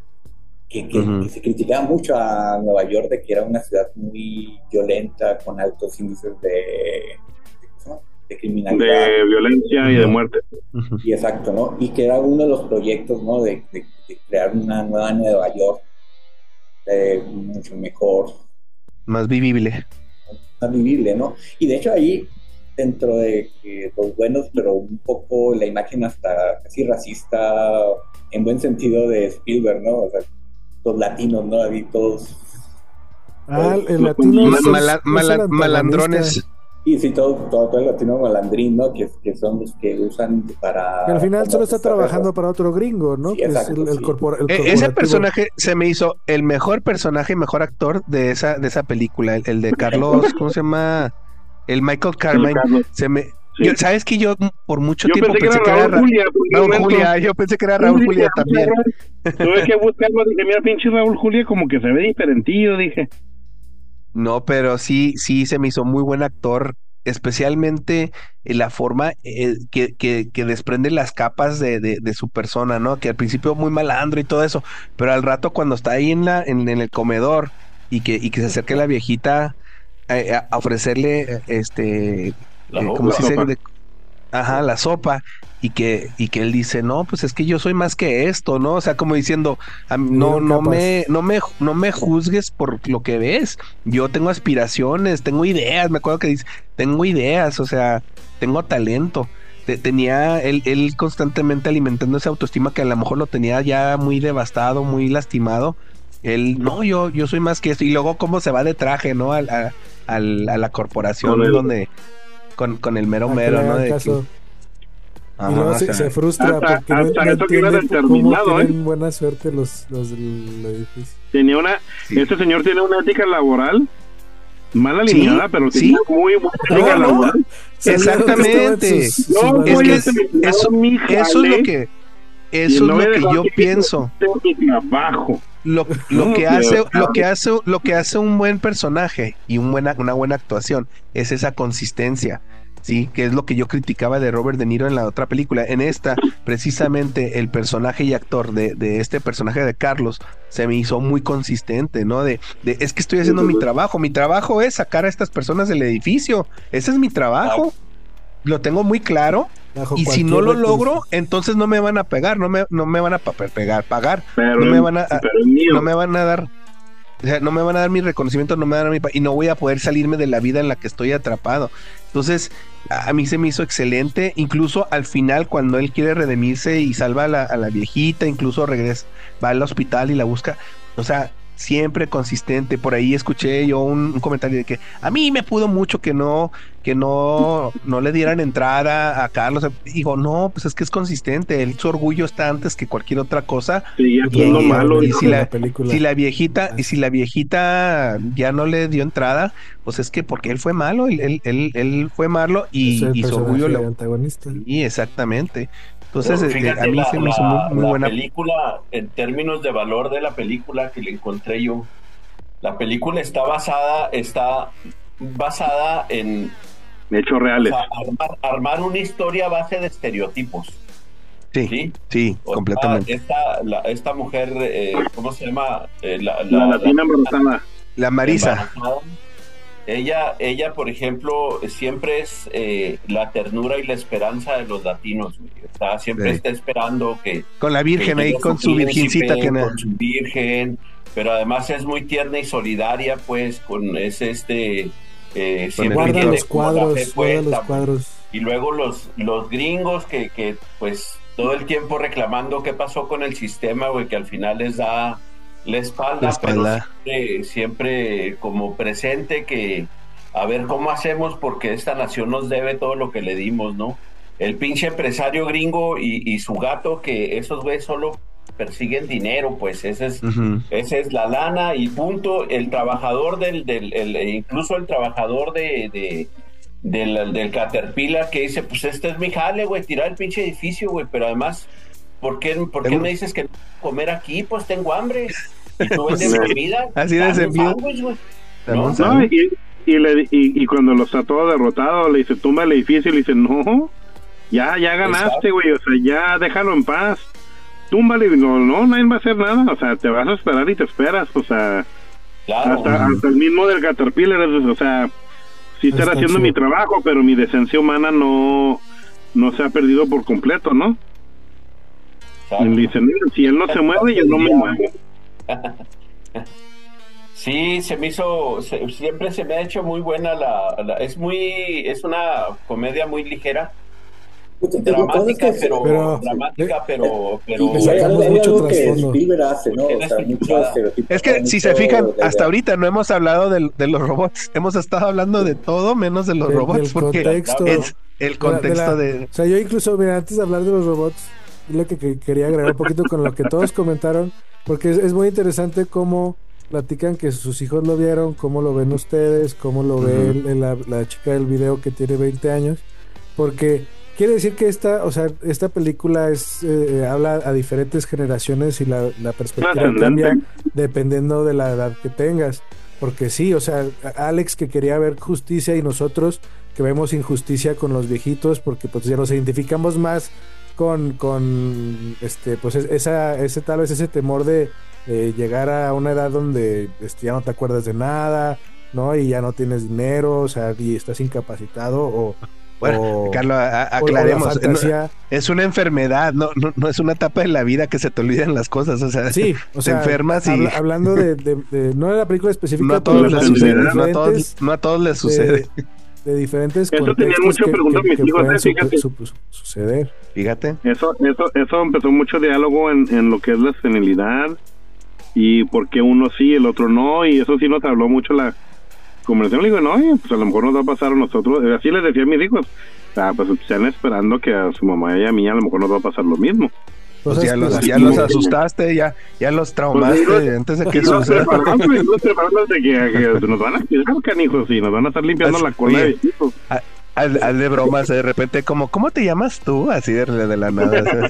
Que, que, se criticaba mucho a Nueva York de que era una ciudad muy violenta, con altos índices de, de criminalidad. De violencia y de muerte. Y exacto, ¿no? Y que era uno de los proyectos, ¿no? De, crear una nueva Nueva York, eh, mucho mejor. Más vivible. Más vivible, ¿no? Y de hecho ahí, dentro de los buenos, pero un poco la imagen hasta casi racista, en buen sentido de Spielberg, ¿no? O sea, los latinos, ¿no? Ahí todos... Ah, el latino... malandrones y sí, todo, todo, el latino malandrín, ¿no? Que, que, son los que usan para... Pero al final solo está trabajando para otro gringo, ¿no? que es el, e, ese personaje se me hizo el mejor personaje y mejor actor de esa, de esa película, el, de Carlos, ¿cómo se llama? El Michael Carmine. Se me... ¿Sabes que yo por mucho tiempo pensé, que era, Raúl, Julia, Raúl Julia? Yo pensé que era Raúl Julia también. Tuve que buscarlo, dije, mira, pinche Raúl Julia como que se ve diferentillo, dije. No, pero sí, sí se me hizo muy buen actor, especialmente en la forma eh, que, que, desprende las capas de, de, su persona, ¿no? Que al principio muy malandro y todo eso, pero al rato cuando está ahí en, la, en, el comedor y que, y que se acerque la viejita eh, a, ofrecerle, este, la, eh, ¿cómo se dice? Ajá, la sopa, y que, y que él dice, no, pues es que yo soy más que esto, ¿no? O sea, como diciendo, no, no me, no me, no me juzgues por lo que ves. Yo tengo aspiraciones, tengo ideas, me acuerdo que dice, tengo ideas, o sea, tengo talento. Tenía él, él constantemente alimentando esa autoestima que a lo mejor lo tenía ya muy devastado, muy lastimado. Él, no, yo, yo soy más que esto. Y luego cómo se va de traje, ¿no? A, a, a la corporación donde con, con el mero mero, ¿no? De y luego se, frustra porque no, entiende cómo tienen ¿eh? buena suerte los, los del edificio. Tenía una, Este señor tiene una ética laboral mal alineada, pero ¿Sí? muy buena ética laboral. Exactamente. es que eso, eso es lo que eso es lo que yo pienso. Lo, lo que hace lo que hace lo que hace un buen personaje y un buena, una buena actuación es esa consistencia ¿sí? Que es lo que yo criticaba de Robert De Niro en la otra película. En esta, precisamente el personaje y actor de, de este personaje de Carlos se me hizo muy consistente, ¿no? De, de, es que estoy haciendo mi trabajo. Mi trabajo es sacar a estas personas del edificio. Ese es mi trabajo. Lo tengo muy claro. Y si no lo logro, entonces no me van a pegar, no me, no me van a pegar, pagar, no me van a, no me van a dar o sea, no me van a dar mi reconocimiento, no me van a dar mi... Y no voy a poder salirme de la vida en la que estoy atrapado. Entonces, a mí se me hizo excelente. Incluso al final, cuando él quiere redimirse y salva a la, viejita, incluso regresa, va al hospital y la busca. O sea, siempre consistente. Por ahí escuché yo un, comentario de que a mí me pudo mucho que no, que no, no le dieran entrada a Carlos. Digo, no, pues es que es consistente. El, su orgullo está antes que cualquier otra cosa. y, malo, si, la, si la viejita, y si la viejita ya no le dio entrada, pues es que porque él fue malo, él, él, él, fue malo y, su orgullo antagonista. Y exactamente. Entonces, eh, a mí se me hizo muy, la buena. película, en términos de valor de la película que le encontré yo, la película está basada, está basada en hechos reales. armar, una historia a base de estereotipos. Sí, sí, completamente. Esta, esta mujer, eh, ¿cómo se llama? Eh, la, la, latina La Marisa. Ella, ella, por ejemplo, siempre es eh, la ternura y la esperanza de los latinos. Está, siempre está esperando que... Con la Virgen ahí, con su virgencita que Con su Virgen, pero además es muy tierna y solidaria, pues, con ese, este... Eh, siempre guarda los cuadros, guarda los cuadros. Y luego los, los gringos que, que, pues, todo el tiempo reclamando qué pasó con el sistema, güey, que al final les da la espalda, Pero siempre, como presente que a ver cómo hacemos porque esta nación nos debe todo lo que le dimos, ¿no? El pinche empresario gringo y, su gato que esos güeyes solo persiguen dinero, pues esa es, es la lana y punto. El trabajador del, del incluso el trabajador de, del, del Caterpillar que dice, pues este es mi jale, güey, tirar el pinche edificio, güey, pero además ¿Por qué, me dices que no comer aquí? Pues tengo hambre. Y tú vendes comida. Así de sencillo. ¿No? y, y, le, y, cuando lo está todo derrotado, le dice, tumba el edificio. Y le dice, no, ya, ya ganaste, güey. O sea, ya déjalo en paz. Túmbale. No, no, nadie va a hacer nada. O sea, te vas a esperar y te esperas. O sea, hasta, hasta, el mismo del Caterpillar. O sea, sí estará haciendo mi trabajo, pero mi decencia humana no, no se ha perdido por completo, ¿no? Y dicen, si él no se mueve, yo no me muevo. Sí, se me hizo, siempre se me ha hecho muy buena la, es muy, es una comedia muy ligera, dramática, pero, pero, dramática, pero, pero, mucho que Spielberg hace, ¿no? es que si se fijan, hasta ahorita no hemos hablado de, de, los robots, hemos estado hablando de todo menos de los robots, porque contexto, es el contexto de, O sea, yo incluso, mira, antes de hablar de los robots, lo que, quería agregar un poquito con lo que todos comentaron, porque es, muy interesante cómo platican que sus hijos lo vieron, cómo lo ven ustedes, cómo lo ve la, chica del video que tiene 20 años, porque quiere decir que esta, o sea, esta película es eh, habla a diferentes generaciones y la, la perspectiva cambia dependiendo de la edad que tengas. Porque sí, o sea, Alex que quería ver justicia y nosotros que vemos injusticia con los viejitos porque pues ya nos identificamos más con, con este, pues esa, ese tal vez ese temor de, llegar a una edad donde este, ya no te acuerdas de nada, ¿no? Y ya no tienes dinero, o sea, y estás incapacitado o... Bueno, Carlos, aclaremos. es una enfermedad, no, no, es una etapa de la vida que se te olviden las cosas. O sea, sí, o sea, enfermas y. hablando de, de, No de la película específica, no a todos les sucede. No a todos, no a todos les sucede de diferentes eso tenía mucho preguntas mis hijos fíjate. suceder. Fíjate. Eso eso eso empezó mucho diálogo en, en lo que es la senilidad y por qué uno sí el otro no y eso sí nos habló mucho la conversación. Le digo no pues a lo mejor nos va a pasar a nosotros así les decía a mis hijos ah, pues están esperando que a su mamá y a mí a lo mejor nos va a pasar lo mismo pues ya, los, ya los asustaste, ya, ya los traumaste pues antes de que eso suceda. de que, nos van a cuidar, canijos, y nos van a estar limpiando la cola de Al, de bromas, de repente, como, ¿cómo te llamas tú? Así de, de la nada.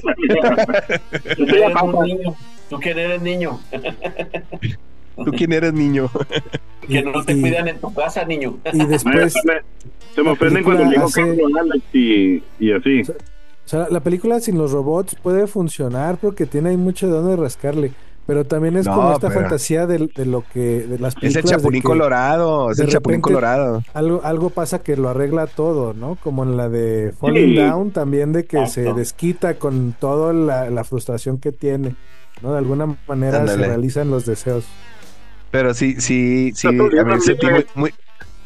¿Tú quién eres niño? ¿Tú quién eres niño? que no te cuidan en tu casa, niño. Y después... Se me ofenden cuando digo hace... y, y así. O sea, la película sin los robots puede funcionar porque tiene ahí mucho de dónde rascarle. Pero también es como esta fantasía de, lo que. De las películas es el Chapulín Colorado. Es el Chapulín Colorado. Algo, algo pasa que lo arregla todo, ¿no? Como en la de Falling Down, también de que se desquita con toda la, frustración que tiene. ¿no? De alguna manera se realizan los deseos. Pero sí, sí, sí. A mí sentí muy,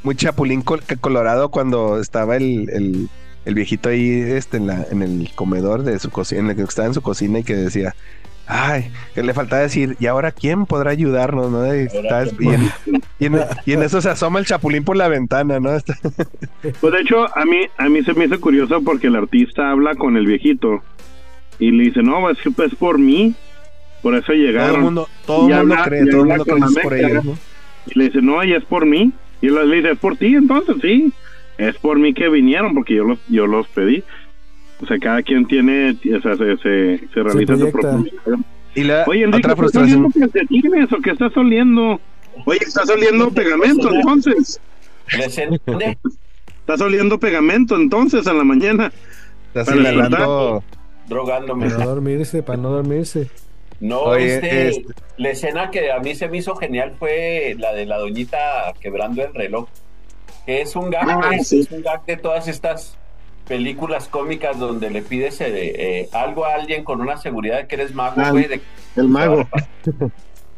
muy, Chapulín Colorado cuando estaba el el viejito ahí este, en, la, en el comedor de su cocina, en el que estaba en su cocina y que decía, Ay, que le faltaba decir, ¿y ahora quién podrá ayudarnos? ¿no? Y, en, eso se asoma el chapulín por la ventana, ¿no? Pues de hecho, a mí, a mí se me hizo curioso porque el artista habla con el viejito y le dice, no, es que es por mí, por eso llegaron. Todo el mundo, todo el mundo cree, todo el mundo cree por ellos, ¿no? Y le dice, no, y es por mí. Y él le dice, es por ti, entonces, sí. Es por mí que vinieron, porque yo los, yo los pedí. O sea, cada quien tiene, o sea, se, se, se realiza su propio y la Oye, Enrique, otra frustración. ¿estás oliendo o qué estás oliendo? Oye, estás oliendo pegamento entonces. Estás oliendo pegamento entonces en la mañana. Estás inhalando. Drogándome. Para no dormirse, para no dormirse. No, este, este, la escena que a mí se me hizo genial fue la de la doñita quebrando el reloj. Que es un gag, ah, es un gag de todas estas películas cómicas donde le pides eh, eh, algo a alguien con una seguridad de que eres mago, ah, el mago.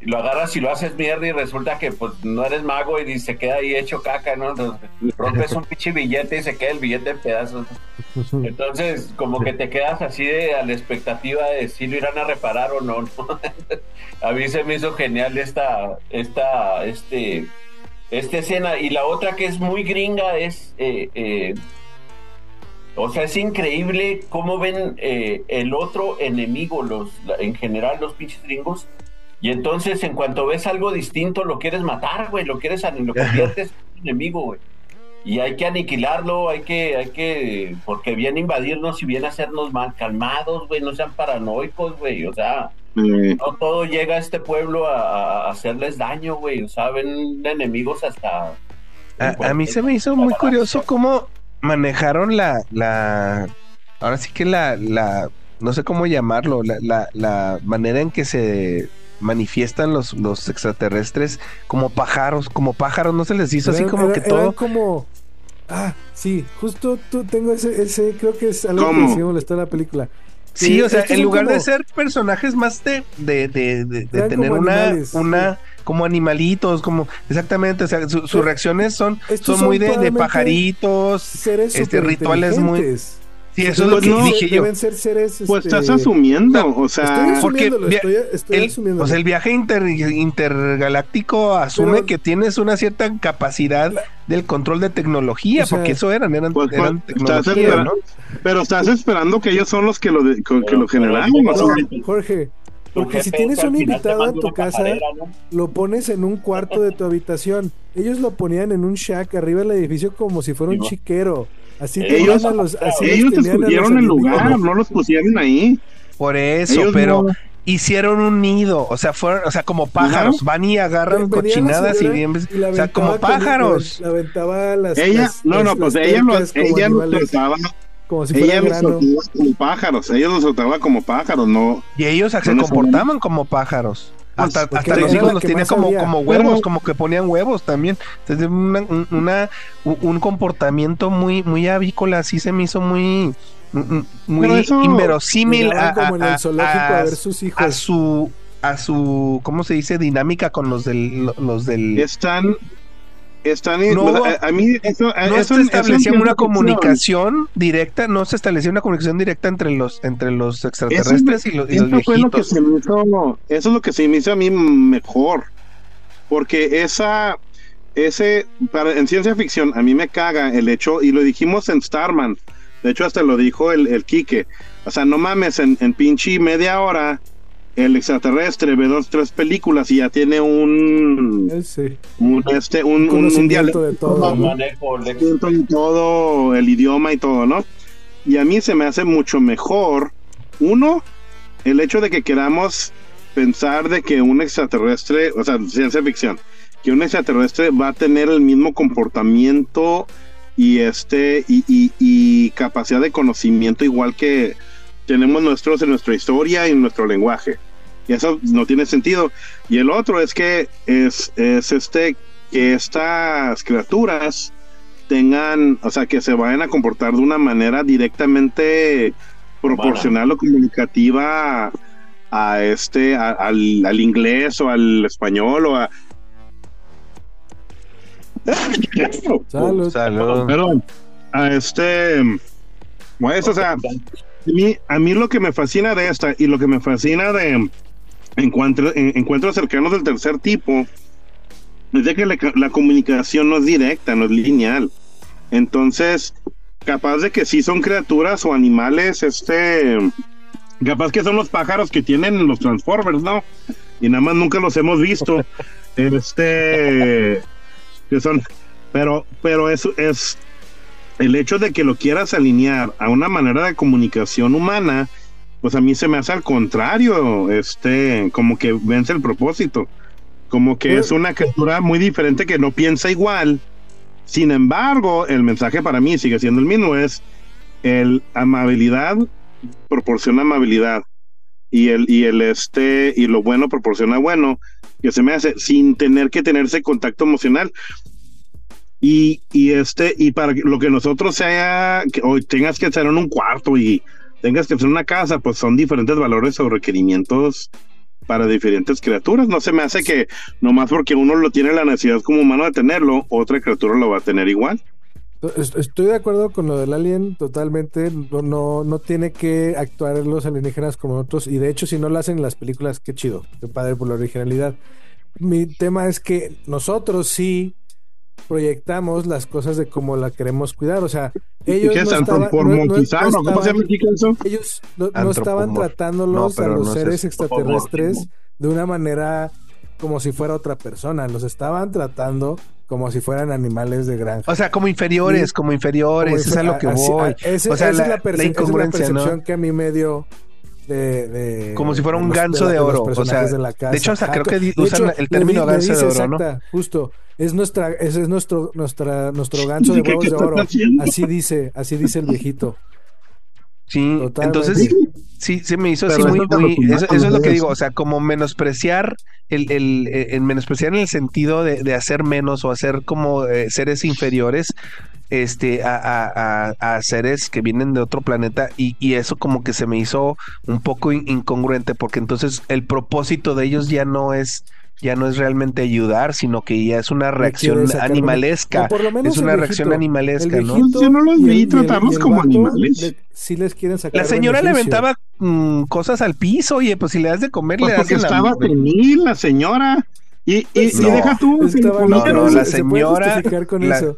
Y lo agarras y lo haces mierda y resulta que pues no eres mago y se queda ahí hecho caca, ¿no? Entonces, rompes un pinche billete y se queda el billete en pedazos. Entonces, como que te quedas así de a la expectativa de si lo irán a reparar o no, ¿no? a mí se me hizo genial esta, esta, este, esta escena. Y la otra que es muy gringa es eh, o sea, es increíble cómo ven eh, el otro enemigo, los, en general los pinches gringos. Y entonces, en cuanto ves algo distinto, lo quieres matar, güey, lo quieres, lo conviertes en enemigo, güey. Y hay que aniquilarlo, hay que, hay que, porque viene a invadirnos y viene a hacernos mal, calmados, güey, no sean paranoicos, güey, o sea, no todo llega a este pueblo a, hacerles daño, güey, o sea, ven enemigos hasta... a mí se me hizo muy curioso cómo manejaron la, la, ahora sí que la, la, no sé cómo llamarlo, la, la, la manera en que se manifiestan los, los extraterrestres como pájaros, como pájaros, no se les hizo así como que todo. como, ah, sí, justo tú tengo ese, ese, creo que es algo que sí molestó en la película. Sí, o sea, en lugar de ser personajes más de, de, de, de, tener una, una, como animalitos, como, exactamente, o sea, sus reacciones son, son, muy de, pajaritos, este, rituales muy... Sí, eso es lo que dije yo. Deben ser seres. Pues estás asumiendo, o sea, porque el, o sea, el viaje intergaláctico asume que tienes una cierta capacidad del control de tecnología, porque eso eran, eran, pues, eran pues, tecnología, ¿no? Pero estás esperando que ellos son los que lo, de, que lo generaron. Jorge, porque si tienes un invitado a tu casa, lo pones en un cuarto de tu habitación. Ellos lo ponían en un shack arriba del edificio como si fuera un chiquero. Así ellos, los, así ellos escogieron el lugar, no los pusieron ahí. Por eso, pero hicieron un nido, o sea, fueron, o sea, como pájaros, van y agarran cochinadas y bien, o sea, como pájaros. La, aventaba las, ella, no, no, pues ella, lo, ella lo trataba como si ella los trataba como pájaros, ellos los trataban como pájaros, no. Y ellos se comportaban como pájaros. Pues, hasta, hasta los hijos los tenían como, como huevos, como que ponían huevos también. Entonces, una, una, un comportamiento muy, muy avícola, así se me hizo muy, muy inverosímil a, a, a, sus hijos. a su a su cómo se dice dinámica con los del los del están están no, a, mí eso, no se establecía una comunicación directa no se establecía una comunicación directa entre los entre los extraterrestres y los, y los fue lo que se me hizo, eso es lo que se me hizo a mí mejor porque esa ese para en ciencia ficción a mí me caga el hecho y lo dijimos en Starman de hecho, hasta lo dijo el, el Quique. O sea, no mames, en, en pinche media hora el extraterrestre ve dos, tres películas y ya tiene un. Sí. Un, este, un, un, de todo. todo el idioma y todo, ¿no? Y a mí se me hace mucho mejor, uno, el hecho de que queramos pensar de que un extraterrestre, o sea, ciencia ficción, que un extraterrestre va a tener el mismo comportamiento y este y, capacidad de conocimiento igual que tenemos nosotros en nuestra historia y en nuestro lenguaje y eso no tiene sentido y el otro es que es, es este que estas criaturas tengan o sea que se vayan a comportar de una manera directamente proporcional o comunicativa a, este al, al inglés o al español o a Salud. Salud. Perdón. A este. Pues, o sea, mí, a mí lo que me fascina de esta y lo que me fascina de encuentros, encuentros cercanos del tercer tipo es de que la, comunicación no es directa, no es lineal. Entonces, capaz de que sí son criaturas o animales, este, capaz que son los pájaros que tienen los Transformers, ¿no? Y nada más nunca los hemos visto. este, que son, pero, pero eso es el hecho de que lo quieras alinear a una manera de comunicación humana, pues a mí se me hace al contrario, este, como que vence el propósito, como que es una criatura muy diferente que no piensa igual. Sin embargo, el mensaje para mí sigue siendo el mismo, es el amabilidad proporciona amabilidad y el y el este y lo bueno proporciona bueno, que se me hace sin tener que tenerse contacto emocional. Y, y este, y para lo que nosotros sea, que tengas que estar en un cuarto y tengas que hacer una casa, pues son diferentes valores o requerimientos para diferentes criaturas. No se me hace que nomás porque uno lo tiene la necesidad como humano de tenerlo, otra criatura lo va a tener igual. Estoy de acuerdo con lo del alien totalmente. No, no, no tiene que actuar los alienígenas como otros. Y de hecho, si no lo hacen en las películas, qué chido. Qué padre por la originalidad. Mi tema es que nosotros sí proyectamos las cosas de cómo la queremos cuidar. O sea, ellos no estaban, Ellos no, estaban tratándolos a los seres extraterrestres de una manera como si fuera otra persona. Los estaban tratando como si fueran animales de granja. O sea, como inferiores, como inferiores, es a lo que voy. o sea, la, es la, percepción que a mí me dio de, como si fuera un ganso de, oro o sea de, hecho hasta creo que usan el término ganso de oro no justo es nuestra ese es nuestro nuestra nuestro ganso de huevos de oro. así dice así dice el viejito sí entonces sí se me hizo así muy, muy eso, es lo que digo o sea como menospreciar el, el, el menospreciar en el sentido de, de, hacer menos o hacer como eh, seres inferiores este, a, a, seres que vienen de otro planeta y, y, eso como que se me hizo un poco incongruente porque entonces el propósito de ellos ya no es ya no es realmente ayudar, sino que ya es una reacción animalesca. es una reacción animalesca, ¿no? Yo no los vi tratarlos como animales. si les quieren sacar La señora le aventaba mm, cosas al piso, oye, pues si le das de comer, pues le das porque estaba la... la señora. Y, y, y deja tú. no, no, la señora. con eso?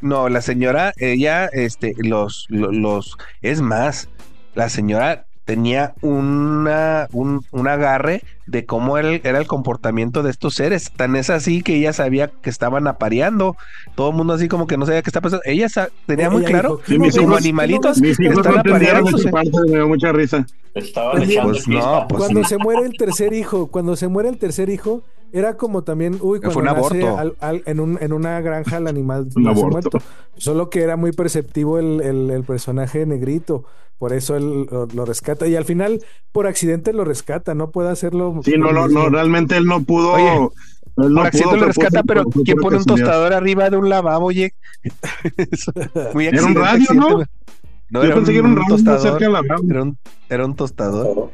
No, la señora, ella, este, los, los, es más, la señora tenía una, un, un agarre de cómo era el, era el, comportamiento de estos seres. Tan es así que ella sabía que estaban apareando. Todo el mundo así como que no sabía qué está pasando. Ella tenía muy claro como animalitos mis hijos están apareando. me dio mucha risa. Estaban pues no, pues cuando se muere el tercer hijo, cuando se muere el tercer hijo, era como también, uy, cuando nace al, en, un, en una granja el animal nace muerto. Solo que era muy perceptivo el, el, personaje negrito. Por eso él lo, rescata. Y al final, por accidente lo rescata, no puede hacerlo. Sí, no, no, no, realmente él no pudo. Oye, por accidente lo rescata, pero ¿quién pone un tostador arriba de un lavabo, oye? muy era un radio, ¿no? No, Yo era pensé un, que era un, radio tostador. Cerca era, un, era un tostador.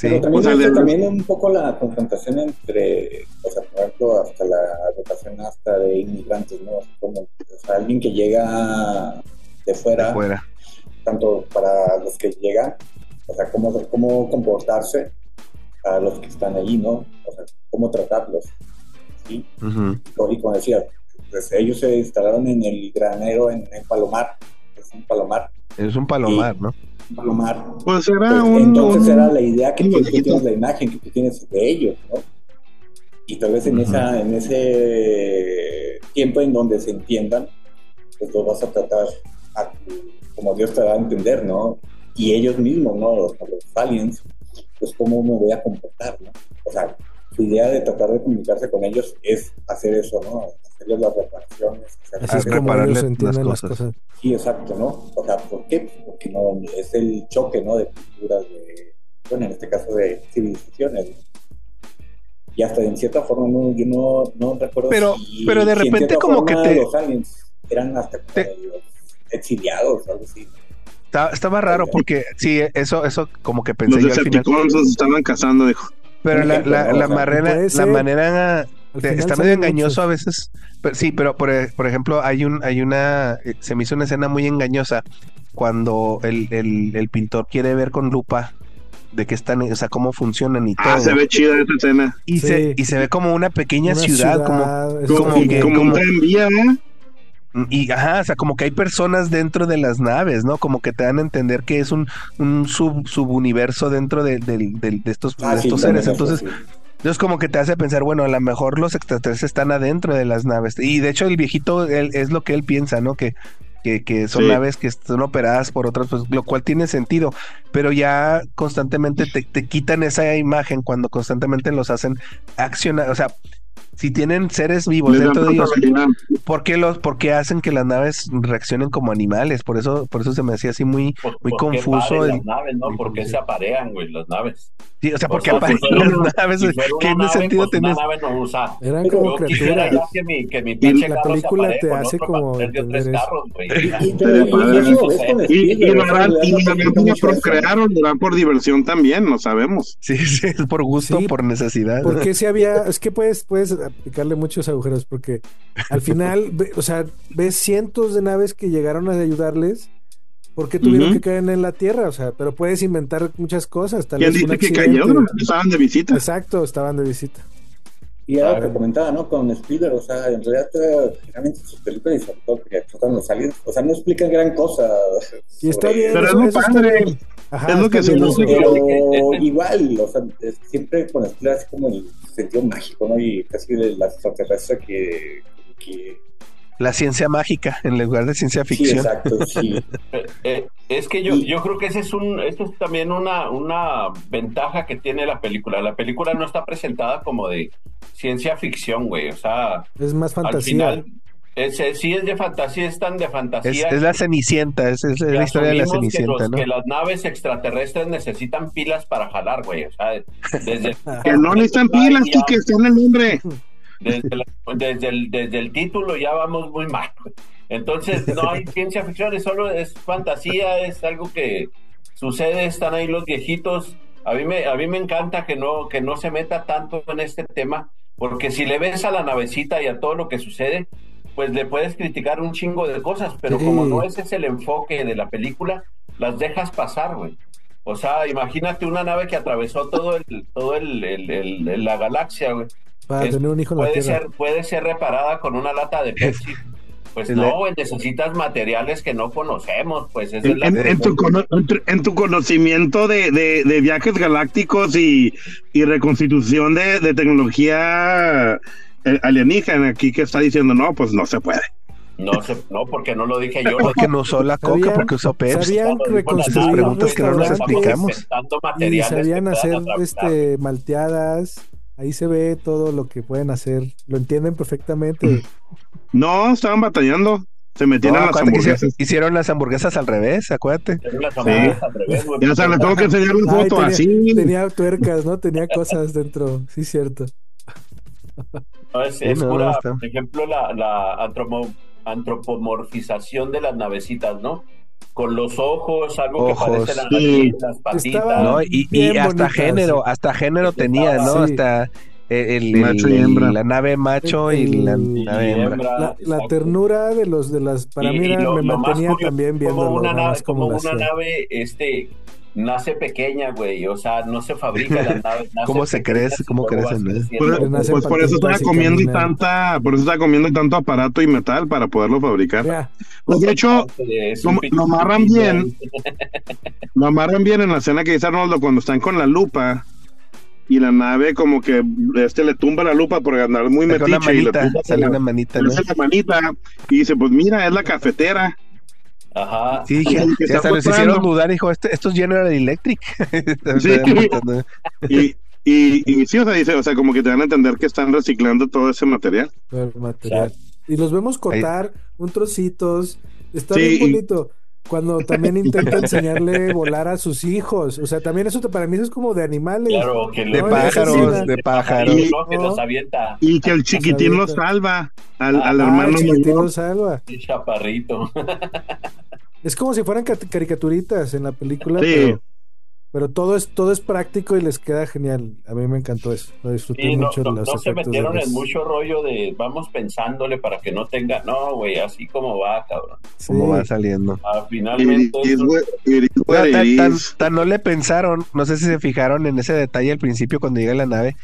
Pero también, un poco la confrontación entre, o sea, por ejemplo, hasta la rotación hasta de inmigrantes, ¿no? como alguien que llega de fuera, fuera, tanto para los que llegan, o sea, cómo, cómo comportarse a los que están allí, ¿no? O sea, cómo tratarlos, ¿sí? Y como decía, pues ellos se instalaron en el granero en, en Palomar, es un Palomar. Es un Palomar, ¿no? Palomar. Pues era pues, Entonces era la idea que tú, tienes la imagen que tú tienes de ellos, ¿no? Y tal vez en, esa, en ese tiempo en donde se entiendan, pues lo vas a tratar como Dios te va a entender, ¿no? Y ellos mismos, ¿no? Los, aliens, pues cómo me voy a comportar, ¿no? O sea, su idea de tratar de comunicarse con ellos es hacer eso, ¿no? Hacerles las reparaciones. Así es como ellos entienden las cosas. Sí, exacto, ¿no? O sea, ¿por qué? Porque no, es el choque, ¿no? De culturas, de, bueno, en este caso de civilizaciones, Y hasta en cierta forma, no, yo no, no recuerdo Pero, pero de repente como que te... Los aliens eran hasta como exiliados, algo así. Estaba, raro porque sí, eso, eso como que pensé los yo al final. se estaban casando, dijo. Pero la, la, la, manera, la manera está medio engañoso a veces. sí, pero por, por, ejemplo, hay un, hay una, eh, se me hizo una escena muy engañosa cuando el, el, el pintor quiere ver con lupa de qué están, o sea, cómo funcionan y ah, todo. Ah, se ve chida esta escena. Y, se, y se ve como una pequeña ciudad, como, como, que, como, un tranvía, ¿no? Y ajá, o sea, como que hay personas dentro de las naves, ¿no? Como que te dan a entender que es un, un sub, subuniverso dentro de, estos, ah, estos seres. Entonces, entonces como que te hace pensar, bueno, a lo mejor los extraterrestres están adentro de las naves. Y de hecho el viejito él, es lo que él piensa, ¿no? Que, que, que son naves que son operadas por otras, pues, lo cual tiene sentido. Pero ya constantemente te, te quitan esa imagen cuando constantemente los hacen accionar. O sea, si tienen seres vivos dentro de ellos, ¿por qué, los, ¿por qué hacen que las naves reaccionen como animales? Por eso, por eso se me hacía así muy, muy confuso. Las naves, ¿no? ¿Por qué se aparean, güey, las naves? Sí, o sea, ¿por qué aparean las naves? ¿Qué sentido pues Una nave no usa. Eran como criaturas. Que mi, que mi pinche la película te hace como entender eso. Y y procrearon, eran por diversión también, lo sabemos. Sí, sí, es por gusto, por necesidad. Porque si había, es que puedes, puedes picarle muchos agujeros porque al final, o sea, ves cientos de naves que llegaron a ayudarles porque tuvieron que caer en la Tierra, o sea, pero puedes inventar muchas cosas. Tal vez dice que cayeron? Estaban de visita. Exacto, estaban de visita. Y algo que comentaba, ¿no? Con Spielberg, o sea, en realidad, generalmente sus películas y sobre todo que tratan los aliens, o sea, no explican gran cosa. Y está bien. Pero es muy padre. Ajá, es lo que se nos Pero igual, o sea, siempre con Spielberg es como el sentido mágico, ¿no? Y casi la extraterrestre que, que la ciencia mágica en lugar de ciencia ficción. Sí, exacto, sí. Eh, eh, es que yo, yo creo que ese es un, esto es también una, una ventaja que tiene la película. La película no está presentada como de ciencia ficción, güey. O sea, es más fantasía. Al sí es de fantasía, es tan de fantasía. Es, la Cenicienta, es, la historia de la Cenicienta, que, que las naves extraterrestres necesitan pilas para jalar, güey. O sea, desde... que no necesitan pilas, y que están el nombre. Desde, el, desde el título ya vamos muy mal. Entonces no hay ciencia ficción, es solo es fantasía, es algo que sucede, están ahí los viejitos. A mí me, a mí me encanta que no, que no se meta tanto en este tema, porque si le ves a la navecita y a todo lo que sucede, pues le puedes criticar un chingo de cosas, pero como no ese es el enfoque de la película, las dejas pasar, güey. O sea, imagínate una nave que atravesó todo el, todo el, la galaxia, güey puede Ser, puede ser reparada con una lata de Pepsi. Pues no, necesitas materiales que no conocemos, pues es en, en, tu, en, tu, conocimiento de, de, viajes galácticos y, y reconstitución de, de, tecnología alienígena, aquí que está diciendo, no, pues no se puede. No, se, no, porque no lo dije yo. Porque no usó la coca, porque usó Pepsi. Sabían reconstruir preguntas que no nos explicamos. Y sabían hacer este, malteadas Ahí se ve todo lo que pueden hacer. Lo entienden perfectamente. No, estaban batallando. Se metían en las hamburguesas. Hicieron las hamburguesas al revés, acuérdate. Ya se tengo que enseñar una foto así. Tenía tuercas, ¿no? Tenía cosas dentro. Sí, cierto. Es, pura, por ejemplo, la, la antropomorfización de las navecitas, ¿no? con los ojos, algo que parece las patitas. ¿no? Y, hasta género, hasta género tenía, ¿no? Hasta el, macho y hembra. la nave macho y la nave hembra. La, ternura de los de las para mí me mantenía también viendo como una nave, como una nave este nace pequeña, güey. O sea, no se fabrica la nave. ¿Cómo se crece? ¿Cómo crecen? Pues, pues por eso está comiendo y tanta, por eso está comiendo tanto aparato y metal para poderlo fabricar. Pues de hecho, lo, amarran bien. lo amarran bien en la escena que dice Arnoldo cuando están con la lupa y la nave como que este le tumba la lupa por ganar muy metiche y le sale una manita, ¿no? la manita y dice pues mira es la cafetera Ajá. Sí, dije, hasta les hicieron dudar, dijo, esto, esto es General Electric. sí. y, y, sí, o sea, dice, o sea, como que te van a entender que están reciclando todo ese material. material. Y los vemos cortar un trocitos. Está bien bonito. Cuando también intenta enseñarle volar a sus hijos. O sea, también eso para mí es como de animales. Claro, que de pájaros, de pájaros. Y, que los avienta. Y que el chiquitín lo salva. Al, al hermano. El chiquitín lo salva. El chaparrito. Es como si fueran caricaturitas en la película, pero pero todo es, todo es práctico y les queda genial. A mí me encantó eso. Lo disfruté mucho. No, no se metieron en mucho rollo de vamos pensándole para que no tenga. No, güey, así como va, cabrón. Como va saliendo. Ah, finalmente. tan, no le pensaron, no sé si se fijaron en ese detalle al principio cuando llega la nave.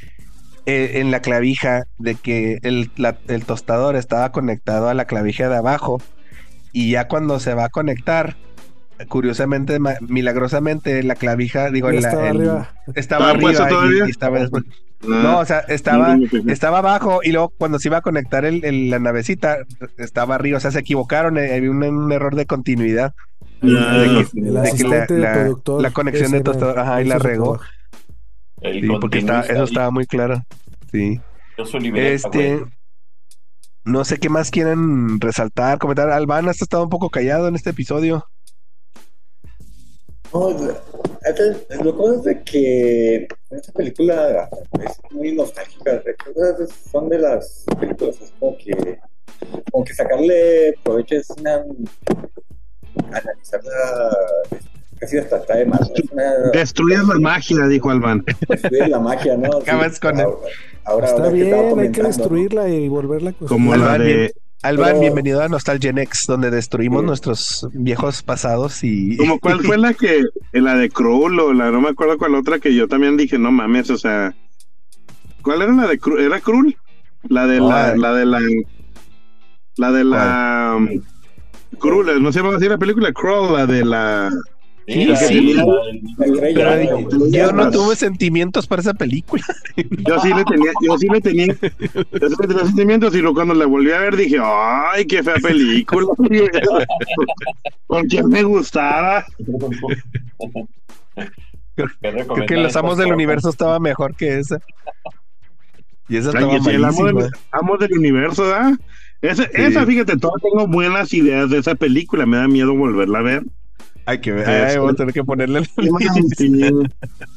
Eh, en la clavija de que el, el tostador estaba conectado a la clavija de abajo y ya cuando se va a conectar curiosamente, milagrosamente, la clavija, digo, la, estaba arriba, estaba arriba y, estaba después. Ah. no, o sea, estaba, estaba abajo y luego cuando se iba a conectar el, la navecita, estaba arriba, o sea, se equivocaron, eh, había un, error de continuidad. de que, la, conexión de tostador, ajá, y la regó. Sí, porque eso estaba muy claro. Sí. Este, no sé qué más quieren resaltar, comentar. Alban, has estado un poco callado en este episodio. No, lo que es de que esta película es muy nostálgica. Son de las películas, es como que, como que sacarle provecho es una. analizarla casi hasta está de más. Destruir la magia, dijo Alban. Destruir la magia, ¿no? Acabas con ahora, ahora, Está bien, hay que destruirla y volverla a construir. Como la de Alban, bienvenido a Nostalgia Next, donde destruimos nuestros viejos pasados y. Como cuál fue la que, la de Krull o la, no me acuerdo cuál otra que yo también dije, no mames, o sea. ¿Cuál era la de Krull? ¿Era Krull? La de la, la de la. La de la. Krull, no sé cómo decir la película, Krull, la de la. Sí, sí. yo no tuve sentimientos para esa película. Yo sí le tenía, yo sí le tenía, yo sí le tenía sentimientos y luego cuando la volví a ver dije, ay, qué fea película. ¿Con quién me gustaba? Creo, que Los Amos del Universo estaba mejor que esa. Y esa estaba el amo del, amo del Universo, ¿verdad? Esa, esa, fíjate, todas tengo buenas ideas de esa película, me da miedo volverla a ver. Hay que ver, ay, voy a tener que ponerle el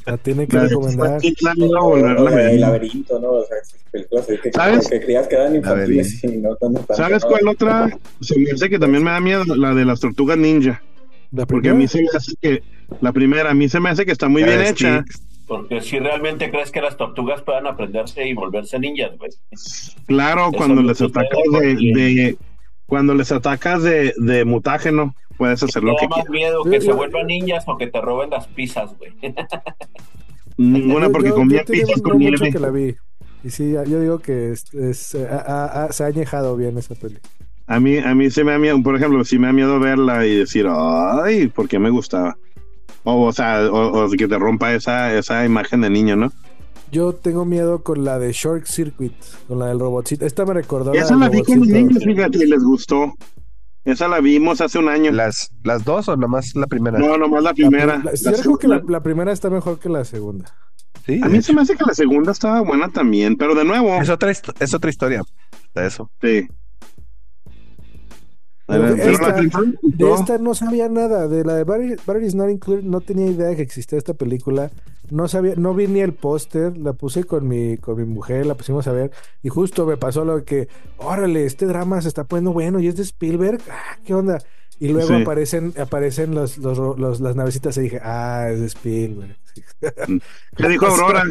La tiene que recomendar. El laberinto, ¿no? O sea, películas que, ¿Sabes? que creías que eran infantiles y no, ¿Sabes cuál otra? Se me hace que también me da miedo, la de las tortugas ninja. Porque a mí se me hace que, la primera, a mí se me hace que está muy bien hecha. Porque si realmente crees que las tortugas puedan aprenderse y volverse ninjas, güey. Claro, cuando les atacas de, de, cuando les atacas de, de mutágeno puedes hacer lo que quieras. más miedo que se vuelvan niñas o que te roben las pizzas, güey. Ninguna, porque comía pizzas con nieve. que la vi. Y sí, yo digo que es, se ha añejado bien esa peli. A mí, a mí se me da miedo, por ejemplo, si me da miedo verla y decir, ay, ¿por qué me gustaba? O, o sea, o, que te rompa esa, esa imagen de niño, ¿no? Yo tengo miedo con la de Short Circuit, con la del robotcito. Esta me recordó. Esa la, vi con niños, fíjate, y les gustó. Esa la vimos hace un año. ¿Las, las dos o nomás la primera? No, nomás la primera. La, yo creo que la, primera está mejor que la segunda. Sí, a mí se me hace que la segunda estaba buena también, pero de nuevo. Es otra, es otra historia eso. Sí. De esta no sabía nada. De la de Barry, Barry Not Included no tenía idea de que existía esta película. No sabía, no vi ni el póster, la puse con mi, con mi mujer, la pusimos a ver, y justo me pasó lo que, órale, este drama se está poniendo bueno, y es de Spielberg, ah, ¿qué onda? Y luego aparecen, aparecen los, los, las navecitas y dije, ah, es de Spielberg. ¿Qué dijo Aurora?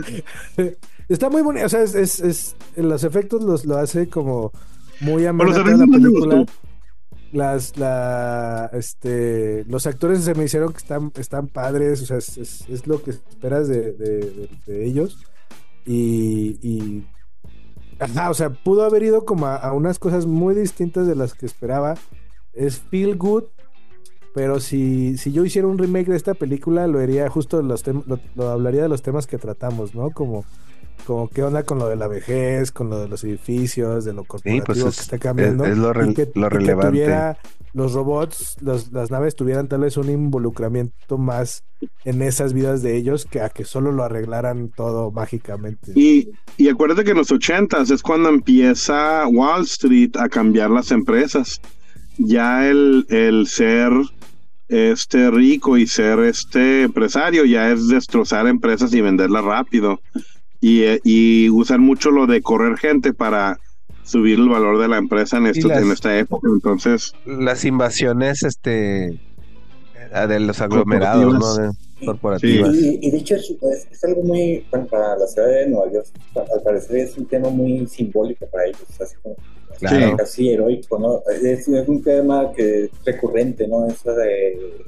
Está muy bonito, o sea, es, es, los efectos los, lo hace como muy ameno la película las la este los actores se me hicieron que están están padres o sea es, es, lo que esperas de, de, ellos. Y, y o sea pudo haber ido como a, unas cosas muy distintas de las que esperaba. Es feel good pero si, si yo hiciera un remake de esta película lo haría justo los lo hablaría de los temas que tratamos no como como qué onda con lo de la vejez, con lo de los edificios, de lo pues corporativo que está cambiando. Es, lo, relevante. los robots, las naves tuvieran tal vez un involucramiento más en esas vidas de ellos que a que solo lo arreglaran todo mágicamente. Y, y acuérdate que en los ochentas es cuando empieza Wall Street a cambiar las empresas. Ya el, el ser este rico y ser este empresario ya es destrozar empresas y venderlas rápido y, y usan mucho lo de correr gente para subir el valor de la empresa en, esto, en esta época. Entonces, las invasiones este de los aglomerados, ¿no? corporativas. Y, de hecho es, algo muy, bueno, para la ciudad de Nueva York, al parecer es un tema muy simbólico para ellos, así como casi heroico, ¿no? Es, un tema que es recurrente, ¿no? Eso de,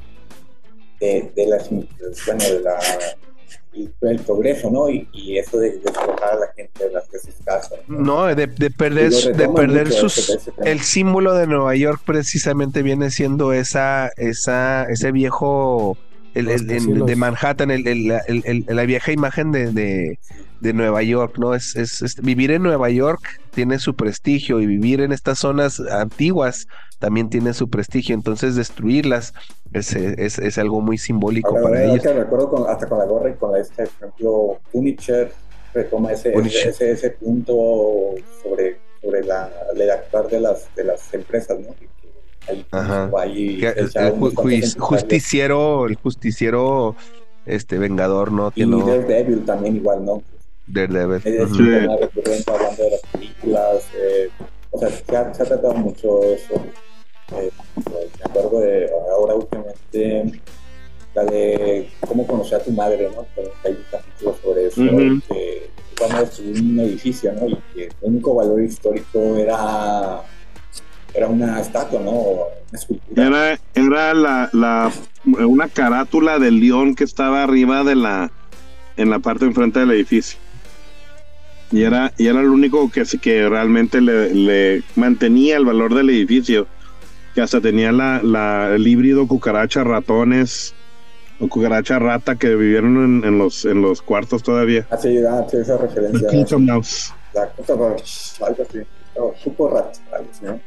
de, de las, bueno, de la el, progreso, ¿no? Y, y eso de despojar a la gente de las de sus casas. No, de, de, perder, de perder sus... el símbolo de Nueva York precisamente viene siendo esa, esa, ese viejo... El, de Manhattan, el, la vieja imagen de, de, Nueva York, ¿no? Es, es, vivir en Nueva York tiene su prestigio y vivir en estas zonas antiguas también tiene su prestigio, entonces destruirlas es, es, es algo muy simbólico para ellos. Que recuerdo con, hasta con la gorra y con la este, por ejemplo, Punisher retoma ese, ese, ese, punto sobre, sobre la, el actuar de las, de las empresas, ¿no? Ajá. el, justiciero, el justiciero este vengador, ¿no? y no... Daredevil también igual, ¿no? Daredevil. Es uh -huh. recurrente hablando de las películas, eh, o sea, se ha, se ha tratado mucho eso. Eh, me acuerdo de ahora últimamente la de cómo conocer a tu madre, ¿no? Hay un capítulo sobre eso, que van a destruir un edificio, ¿no? Y que el único valor histórico era era una estatua, ¿no? Una escultura. Era, era la, la, una carátula del león que estaba arriba de la en la parte enfrente del edificio. Y era, y era el único que, que realmente le, le mantenía el valor del edificio que hasta tenía la, la, el híbrido cucaracha ratones o cucaracha rata que vivieron en, los en los cuartos todavía. Así, ah, sí, esa referencia. The Mouse. La algo así. Super rat, ¿no?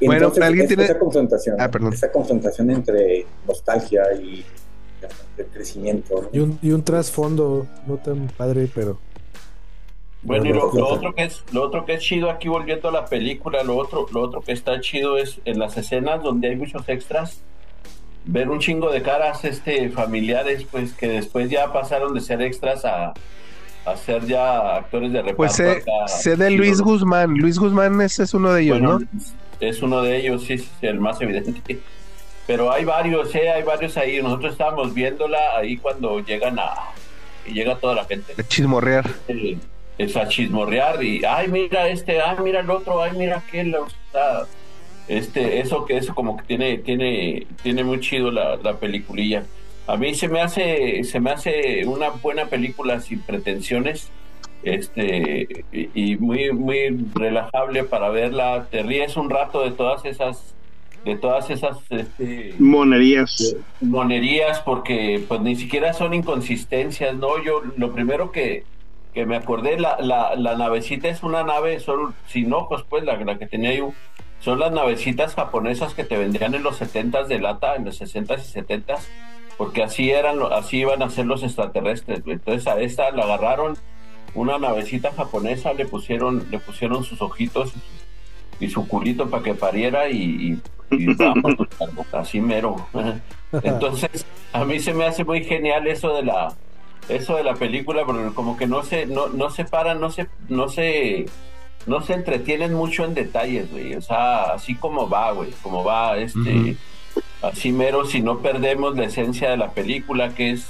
bueno, Entonces, alguien tiene esa confrontación, ah, perdón. esa confrontación entre nostalgia y el crecimiento. ¿no? Y un, y un trasfondo no tan padre, pero bueno, y lo, otro que es, lo otro que es chido aquí volviendo a la película, lo otro, lo otro que está chido es en las escenas donde hay muchos extras, ver un chingo de caras este familiares, pues que después ya pasaron de ser extras a, a ser ya actores de reparto. Pues sé, de Luis Guzmán, Luis Guzmán ese es uno de ellos, ¿no? Es uno de ellos, sí, el más evidente. Pero hay varios, ¿eh? hay varios ahí. Nosotros estábamos viéndola ahí cuando llegan a y llega toda la gente. De chismorrear es a chismorrear y, ay, mira este, ay, mira el otro, ay, mira aquel, o este, eso que eso como que tiene, tiene, tiene muy chido la, la peliculilla. A mí se me hace, se me hace una buena película sin pretensiones, este, y, muy, muy relajable para verla. Te ríes un rato de todas esas de todas esas este, monerías monerías porque pues ni siquiera son inconsistencias no yo lo primero que que me acordé, la, la, la navecita es una nave solo sin ojos, pues la, la que tenía yo. Son las navecitas japonesas que te vendían en los 70 de lata, en los 60 y 70 porque así eran, así iban a ser los extraterrestres. Entonces a esta la agarraron una navecita japonesa, le pusieron, le pusieron sus ojitos y su culito para que pariera y, y, así mero. Entonces, a mí se me hace muy genial eso de la eso de la película, porque como que no se, no, no se paran, no se, no se, no se entretienen mucho en detalles, güey. O sea, así como va, güey, como va, este, así mero, si no perdemos la esencia de la película, que es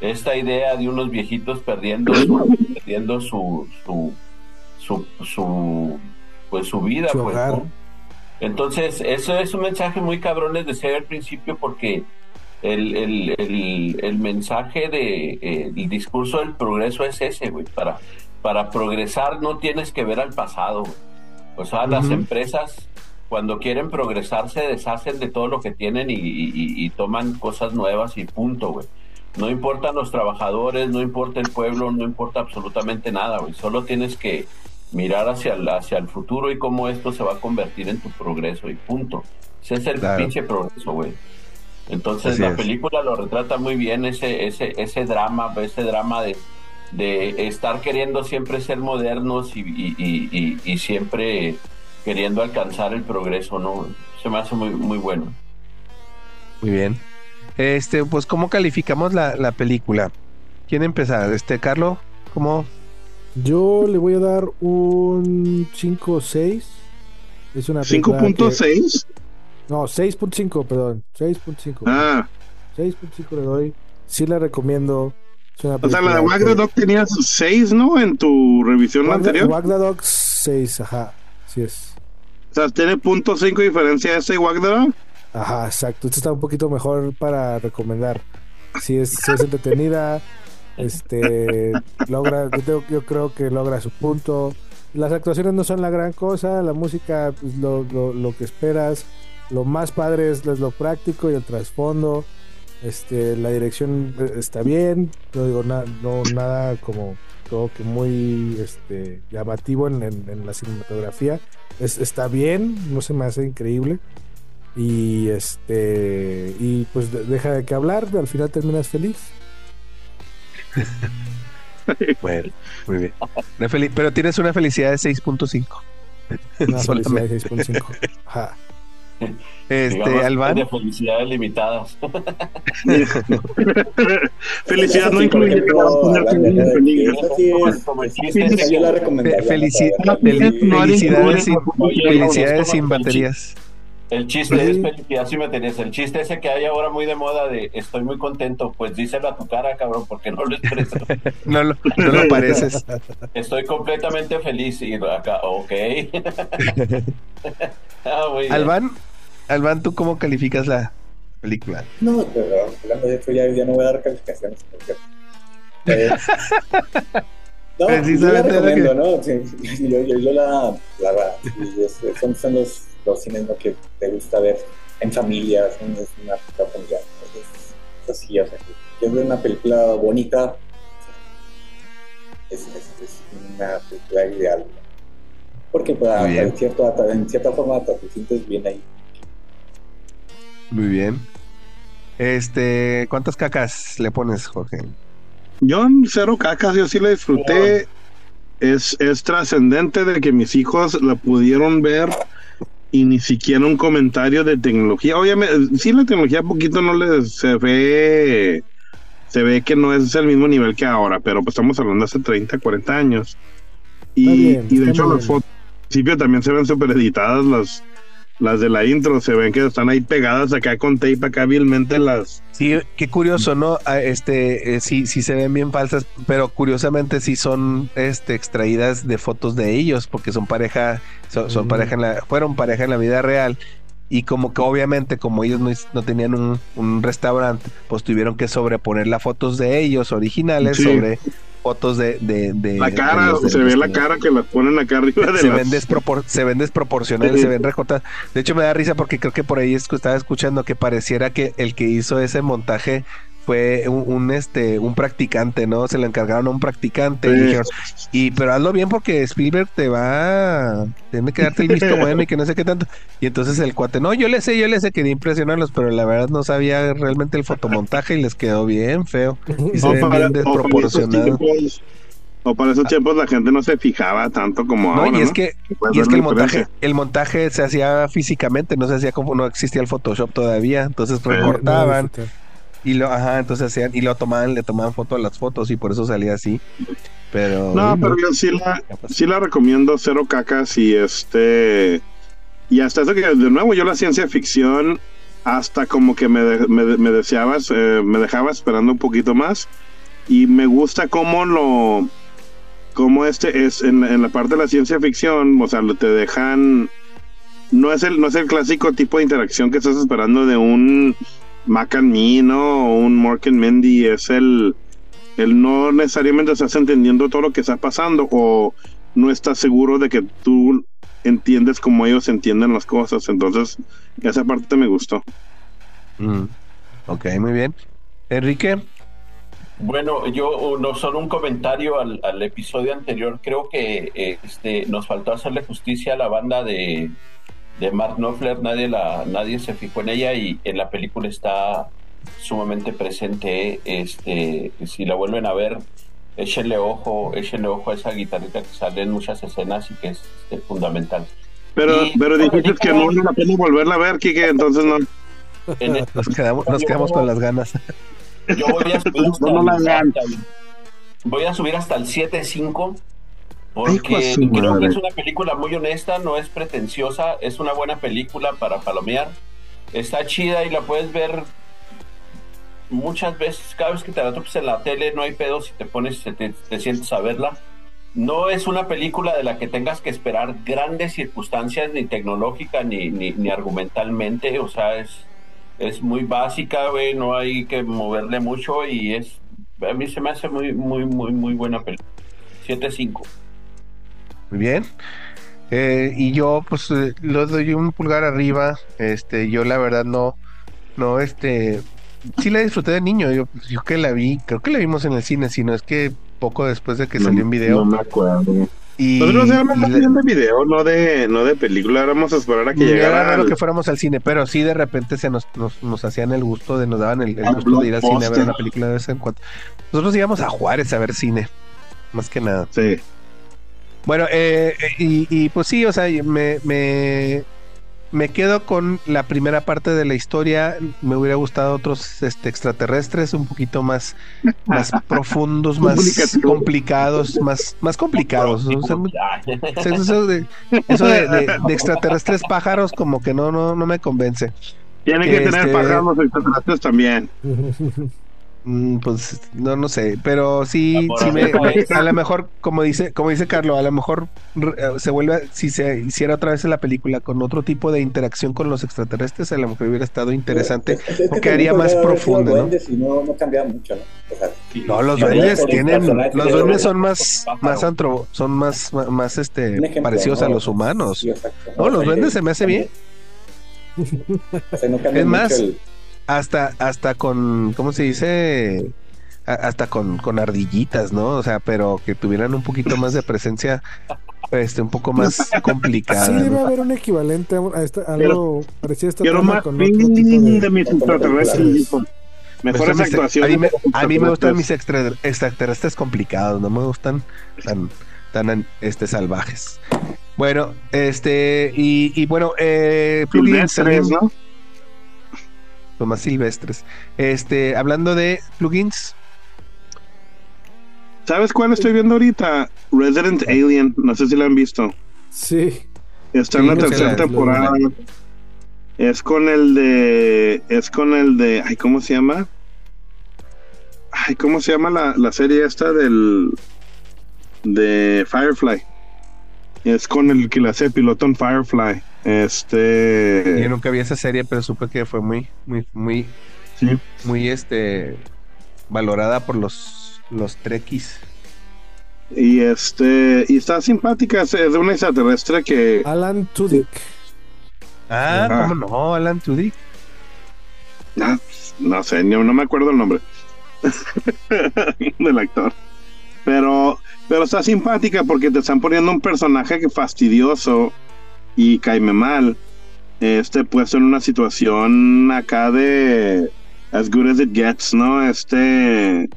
esta idea de unos viejitos perdiendo su, perdiendo su, su, su, pues su vida, pues. Entonces, eso es un mensaje muy cabrón, les decía al principio, porque el, el, el, el mensaje de eh, el discurso del progreso es ese, güey. Para, para progresar no tienes que ver al pasado, O sea, las empresas cuando quieren progresar se deshacen de todo lo que tienen y, toman cosas nuevas y punto, güey. No importan los trabajadores, no importa el pueblo, no importa absolutamente nada, güey. Solo tienes que mirar hacia el, hacia el futuro y cómo esto se va a convertir en tu progreso y punto. Ese es el pinche progreso, güey. Entonces la película lo retrata muy bien ese, ese, ese drama, ese drama de, de estar queriendo siempre ser modernos y, y, y, siempre queriendo alcanzar el progreso, ¿no? Se me hace muy, muy bueno. Muy bien. Este, pues, ¿cómo calificamos la, la película? ¿Quién empezar? Este, Carlos, ¿cómo? Yo le voy a dar un 5 o 6. Es una 5.6. No, 6.5, perdón. 6.5. Ah. 6.5 le doy. Sí la recomiendo. O sea, la de Wag the Dog tenía 6, ¿no? En tu revisión anterior. Wag the Dog 6, ajá. Sí es. O sea, tiene punto .5 diferencia ese Wag the Dog. Ajá, exacto. Esto está un poquito mejor para recomendar. Si es, si es entretenida, este logra, yo, yo, creo que logra su punto. Las actuaciones no son la gran cosa, la música, pues, lo, lo, lo que esperas. Lo más padre es, lo práctico y el trasfondo. Este, la dirección eh, está bien, no digo nada, no nada como todo que muy este, llamativo en, en, la cinematografía. Es, está bien, no se me hace increíble. Y este y pues deja de que hablar, al final terminas feliz. bueno, muy bien. pero tienes una felicidad de 6.5. Una felicidad de 6.5. Este, Alban. De felicidades limitadas. Felicidad no incluye. Felicidades sin baterías. El chiste es felicidad si me tenés. El chiste ese que hay ahora muy de moda de estoy muy contento, pues díselo a tu cara, cabrón, porque no lo expreso. no, lo, no lo pareces. Estoy completamente feliz y acá, ok. ah, Alban, Alban, ¿tú cómo calificas la película? No, pero hablando de esto ya, ya no voy a dar calificaciones. Eh, no, yo la recomiendo, ¿no? Sí, yo, yo, yo, la, la, la son, son los los cines ¿no? que te gusta ver en familia, es una película familiar. Es, así, o sea, es una película bonita, es, es, una película ideal. Porque pues, en, cierto, en cierta forma te sientes bien ahí. Muy bien. Este, ¿cuántas cacas le pones, Jorge? Yo cero cacas, yo sí la disfruté. Es, es trascendente de que mis hijos la pudieron ver y ni siquiera un comentario de tecnología. Obviamente, sí la tecnología poquito no les se ve se ve que no es el mismo nivel que ahora, pero pues estamos hablando hace 30, 40 años. Y, y de hecho las fotos al principio también se ven súper editadas las las de la intro se ven que están ahí pegadas acá con tape acá hábilmente las sí qué curioso no ah, este eh, sí sí se ven bien falsas pero curiosamente sí son este extraídas de fotos de ellos porque son pareja son, pareja en la fueron pareja en la vida real y como que obviamente como ellos no, tenían un, un, restaurante pues tuvieron que sobreponer las fotos de ellos originales sobre fotos de, de, la cara, se ve la cara que las ponen acá arriba de se, ven despropor se ven desproporcionales, se ven recortadas. De hecho me da risa porque creo que por ahí estaba escuchando que pareciera que el que hizo ese montaje fue un, este un practicante, ¿no? Se le encargaron a un practicante y dijeron, y pero hazlo bien porque Spielberg te va tiene que darte el visto bueno y que no sé qué tanto. Y entonces el cuate, no, yo le sé, yo le sé, quería impresionarlos, pero la verdad no sabía realmente el fotomontaje y les quedó bien feo. Y se ven bien desproporcionados. O para esos tiempos la gente no se fijaba tanto como ahora. Y es que, y es que el montaje, el montaje se hacía físicamente, no se hacía como no existía el Photoshop todavía, entonces recortaban. Y lo, ajá, entonces hacían, y lo tomaban, le tomaban foto a las fotos y por eso salía así. Pero. No, pero yo sí la, sí la recomiendo cero cacas y este. Y hasta eso que de nuevo yo la ciencia ficción hasta como que me, me, deseabas, eh, me dejaba esperando un poquito más. Y me gusta cómo lo. Como este es en, en la parte de la ciencia ficción, o sea, te dejan. No es el, no es el clásico tipo de interacción que estás esperando de un Mac and Me, ¿no? O un Mork and Mendy es el, el no necesariamente estás entendiendo todo lo que está pasando o no estás seguro de que tú entiendes como ellos entienden las cosas. Entonces, esa parte me gustó. Mm. Ok, muy bien. Enrique. Bueno, yo no solo un comentario al, al episodio anterior. Creo que este, nos faltó hacerle justicia a la banda de, de Mark Knopfler, nadie, la, nadie se fijó en ella y en la película está sumamente presente. Este, si la vuelven a ver, échenle ojo, échenle ojo a esa guitarrita que sale en muchas escenas y que es este, fundamental. Pero, pero dijiste que no vale la pena volverla a ver, Kike, entonces no. nos quedamos, nos quedamos con las ganas. Yo voy a subir hasta, voy a subir hasta el 7.5 porque creo que es una película muy honesta, no es pretenciosa, es una buena película para palomear. Está chida y la puedes ver muchas veces, cada vez que te la topes en la tele, no hay pedo si te pones, te, te sientes a verla. No es una película de la que tengas que esperar grandes circunstancias, ni tecnológica, ni, ni, ni argumentalmente. O sea, es, es muy básica, güey, no hay que moverle mucho y es, a mí se me hace muy, muy, muy, muy buena película. 7-5. Muy bien. Eh, y yo, pues, eh, lo doy un pulgar arriba. Este, yo la verdad no, no, este, sí la disfruté de niño. Yo, yo que la vi, creo que la vimos en el cine, sino es que poco después de que salió en video. No me acuerdo. Y, Nosotros éramos y de video, no de, no de película, éramos a esperar a que llegara. Era raro que fuéramos al cine, pero sí de repente se nos, nos, hacían el gusto de, nos daban el, gusto de ir al cine a ver una película de vez en cuando. Nosotros íbamos a Juárez a ver cine, más que nada. Sí. Bueno, eh, y, y, pues sí, o sea, me, me, me quedo con la primera parte de la historia. Me hubiera gustado otros este, extraterrestres un poquito más, más profundos, más complicados, más, más complicados. eso, de, extraterrestres pájaros como que no, no, no me convence. Tiene que tener este, pájaros extraterrestres también. Mm, pues no, no sé, pero sí, sí me, a lo mejor, como dice, como dice Carlos, a lo mejor eh, se vuelve, si se hiciera otra vez en la película con otro tipo de interacción con los extraterrestres, a lo mejor hubiera estado interesante, porque haría más profundo, ¿no? no, no cambia mucho, ¿no? no, los duendes tienen, los duendes son más, más antro, son más, más, este, parecidos a los humanos. no, los duendes se me hace bien. es más, hasta, hasta con, ¿cómo se dice? hasta con, con ardillitas, ¿no? O sea, pero que tuvieran un poquito más de presencia, este, un poco más complicada. Sí, debe haber un equivalente a, esta, algo parecido a esta con otro tipo de, de mis extraterrestres. Mejores actuaciones. A mí, me, a mí me gustan mis extraterrestres complicados, no me gustan tan, tan este, salvajes. Bueno, este, y, y bueno, eh, ¿no? Más silvestres. Este, hablando de plugins. ¿Sabes cuál estoy viendo ahorita? Resident Alien, no sé si la han visto. Sí. Está en la tercera temporada. Es con el de. Es con el de. Ay, ¿cómo se llama? Ay, ¿cómo se llama la, la serie esta del. de Firefly? Es con el que la hace piloto en Firefly. Este. Yo nunca vi esa serie, pero supe que fue muy, muy, muy. Muy este. valorada por los. los trekkies. Y este. Y está simpática. Es de una extraterrestre que. Alan Tudyk. Ah, ah. ¿cómo no? Alan Tudyk. No, no sé, no, no me acuerdo el nombre del actor. Pero, pero está simpática porque te están poniendo un personaje que fastidioso y caime mal, este puesto en una situación acá de as good as it gets, ¿no? Este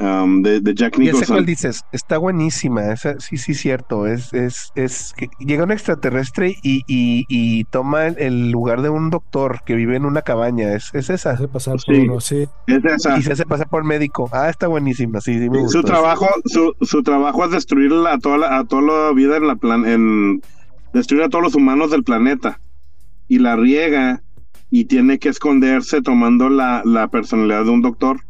um, de, Jack Nicholson. Ya sé cuál dices, está buenísima, sí, sí, cierto, es, es, es que llega un extraterrestre y, y, toma el lugar de un doctor que vive en una cabaña, es, es esa. Se hace pasar por uno, sí. Es esa. Y se hace pasar por médico. Ah, está buenísima, sí, sí me Su trabajo, su, su trabajo es destruir a toda la, a toda la vida en la plan, en destruir a todos los humanos del planeta y la riega y tiene que esconderse tomando la, la personalidad de un doctor.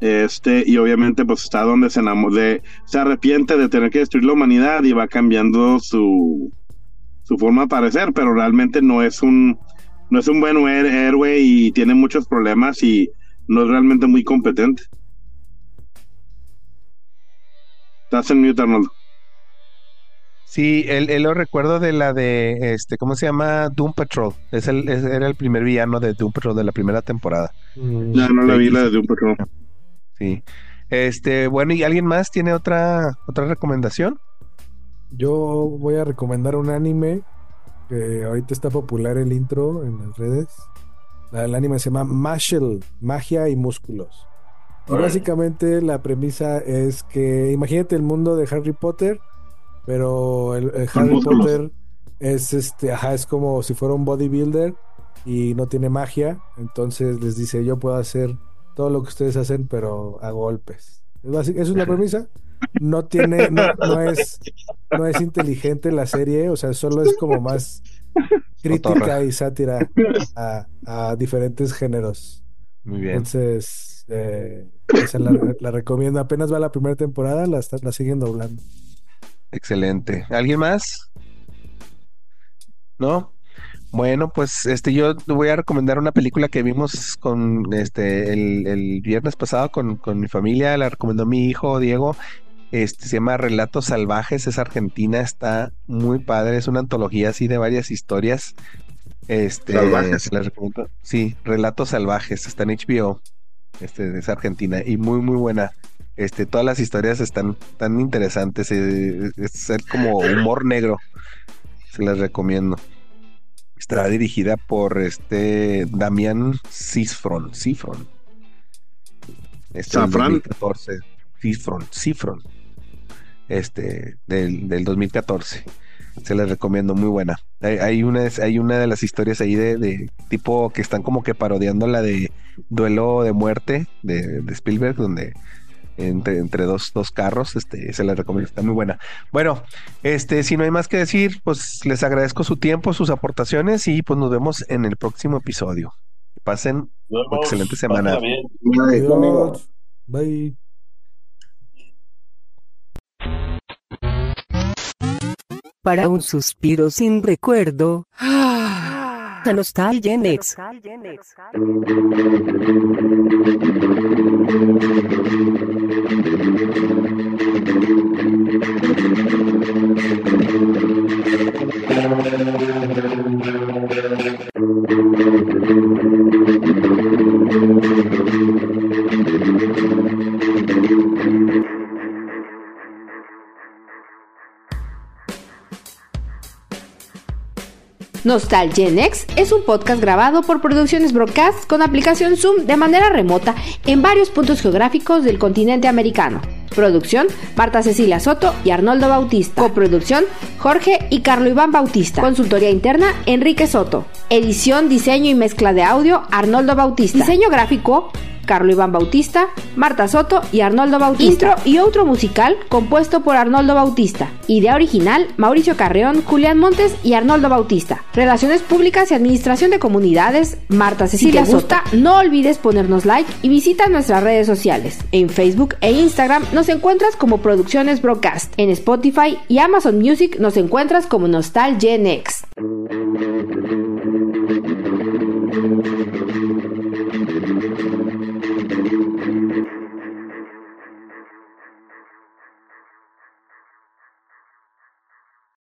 Este, y obviamente, pues está donde se de, se arrepiente de tener que destruir la humanidad y va cambiando su, su forma de parecer, pero realmente no es un, no es un buen héroe y tiene muchos problemas y no es realmente muy competente. Estás en mute, Arnoldo. Sí, él, lo recuerdo de la de, este, ¿cómo se llama? Doom Patrol. Es el, era el primer villano de Doom Patrol de la primera temporada. Mm. No, no la vi la de Doom Patrol. Sí. Este, bueno, ¿y alguien más tiene otra, otra recomendación? Yo voy a recomendar un anime que ahorita está popular el intro en las redes. El anime se llama Mashel, Magia y Músculos. Y básicamente la premisa es que imagínate el mundo de Harry Potter, pero el, Harry Potter es este, ajá, es como si fuera un bodybuilder y no tiene magia, entonces les dice, yo puedo hacer todo lo que ustedes hacen, pero a golpes. Eso es la premisa. No tiene, no, es, no es inteligente la serie, o sea, solo es como más crítica y sátira a, a diferentes géneros. Muy bien. Entonces, eh, la, recomiendo. Apenas va la primera temporada, la, la siguen doblando. Excelente. ¿Alguien más? ¿No? Bueno, pues este yo voy a recomendar una película que vimos con este el, viernes pasado con, mi familia, la recomendó mi hijo Diego. Este se llama Relatos Salvajes, es argentina, está muy padre, es una antología así de varias historias. Este, Salvajes. recomiendo. Sí, Relatos Salvajes, está en HBO. Este es argentina y muy muy buena. Este, todas las historias están tan interesantes, eh, es como humor negro. Se las recomiendo. Estará dirigida por este Damián. Cifron. Este, 2014. Cifron, Cifron. Este, del, del 2014. Se les recomiendo, muy buena. Hay, una, hay una de las historias ahí de, tipo que están como que parodiando la de Duelo de Muerte de, de Spielberg, donde entre, dos, dos, carros, este, se les recomiendo, está muy buena. Bueno, este, si no hay más que decir, pues les agradezco su tiempo, sus aportaciones y pues nos vemos en el próximo episodio. Pasen una excelente semana. Bye. Para un suspiro sin recuerdo. La nostalgia Next. Nostalgenex es un podcast grabado por Producciones Broadcast con aplicación Zoom de manera remota en varios puntos geográficos del continente americano. Producción, Marta Cecilia Soto y Arnoldo Bautista. Coproducción, Jorge y Carlo Iván Bautista. Consultoría interna, Enrique Soto. Edición, diseño y mezcla de audio, Arnoldo Bautista. Diseño gráfico, Carlo Iván Bautista, Marta Soto y Arnoldo Bautista. Intro y otro musical compuesto por Arnoldo Bautista. Idea original, Mauricio Carreón, Julián Montes y Arnoldo Bautista. Relaciones públicas y administración de comunidades, Marta Cecilia si te gusta, no olvides ponernos like y visita nuestras redes sociales. En Facebook e Instagram nos encuentras como Producciones Broadcast. En Spotify y Amazon Music nos encuentras como Nostalgenex.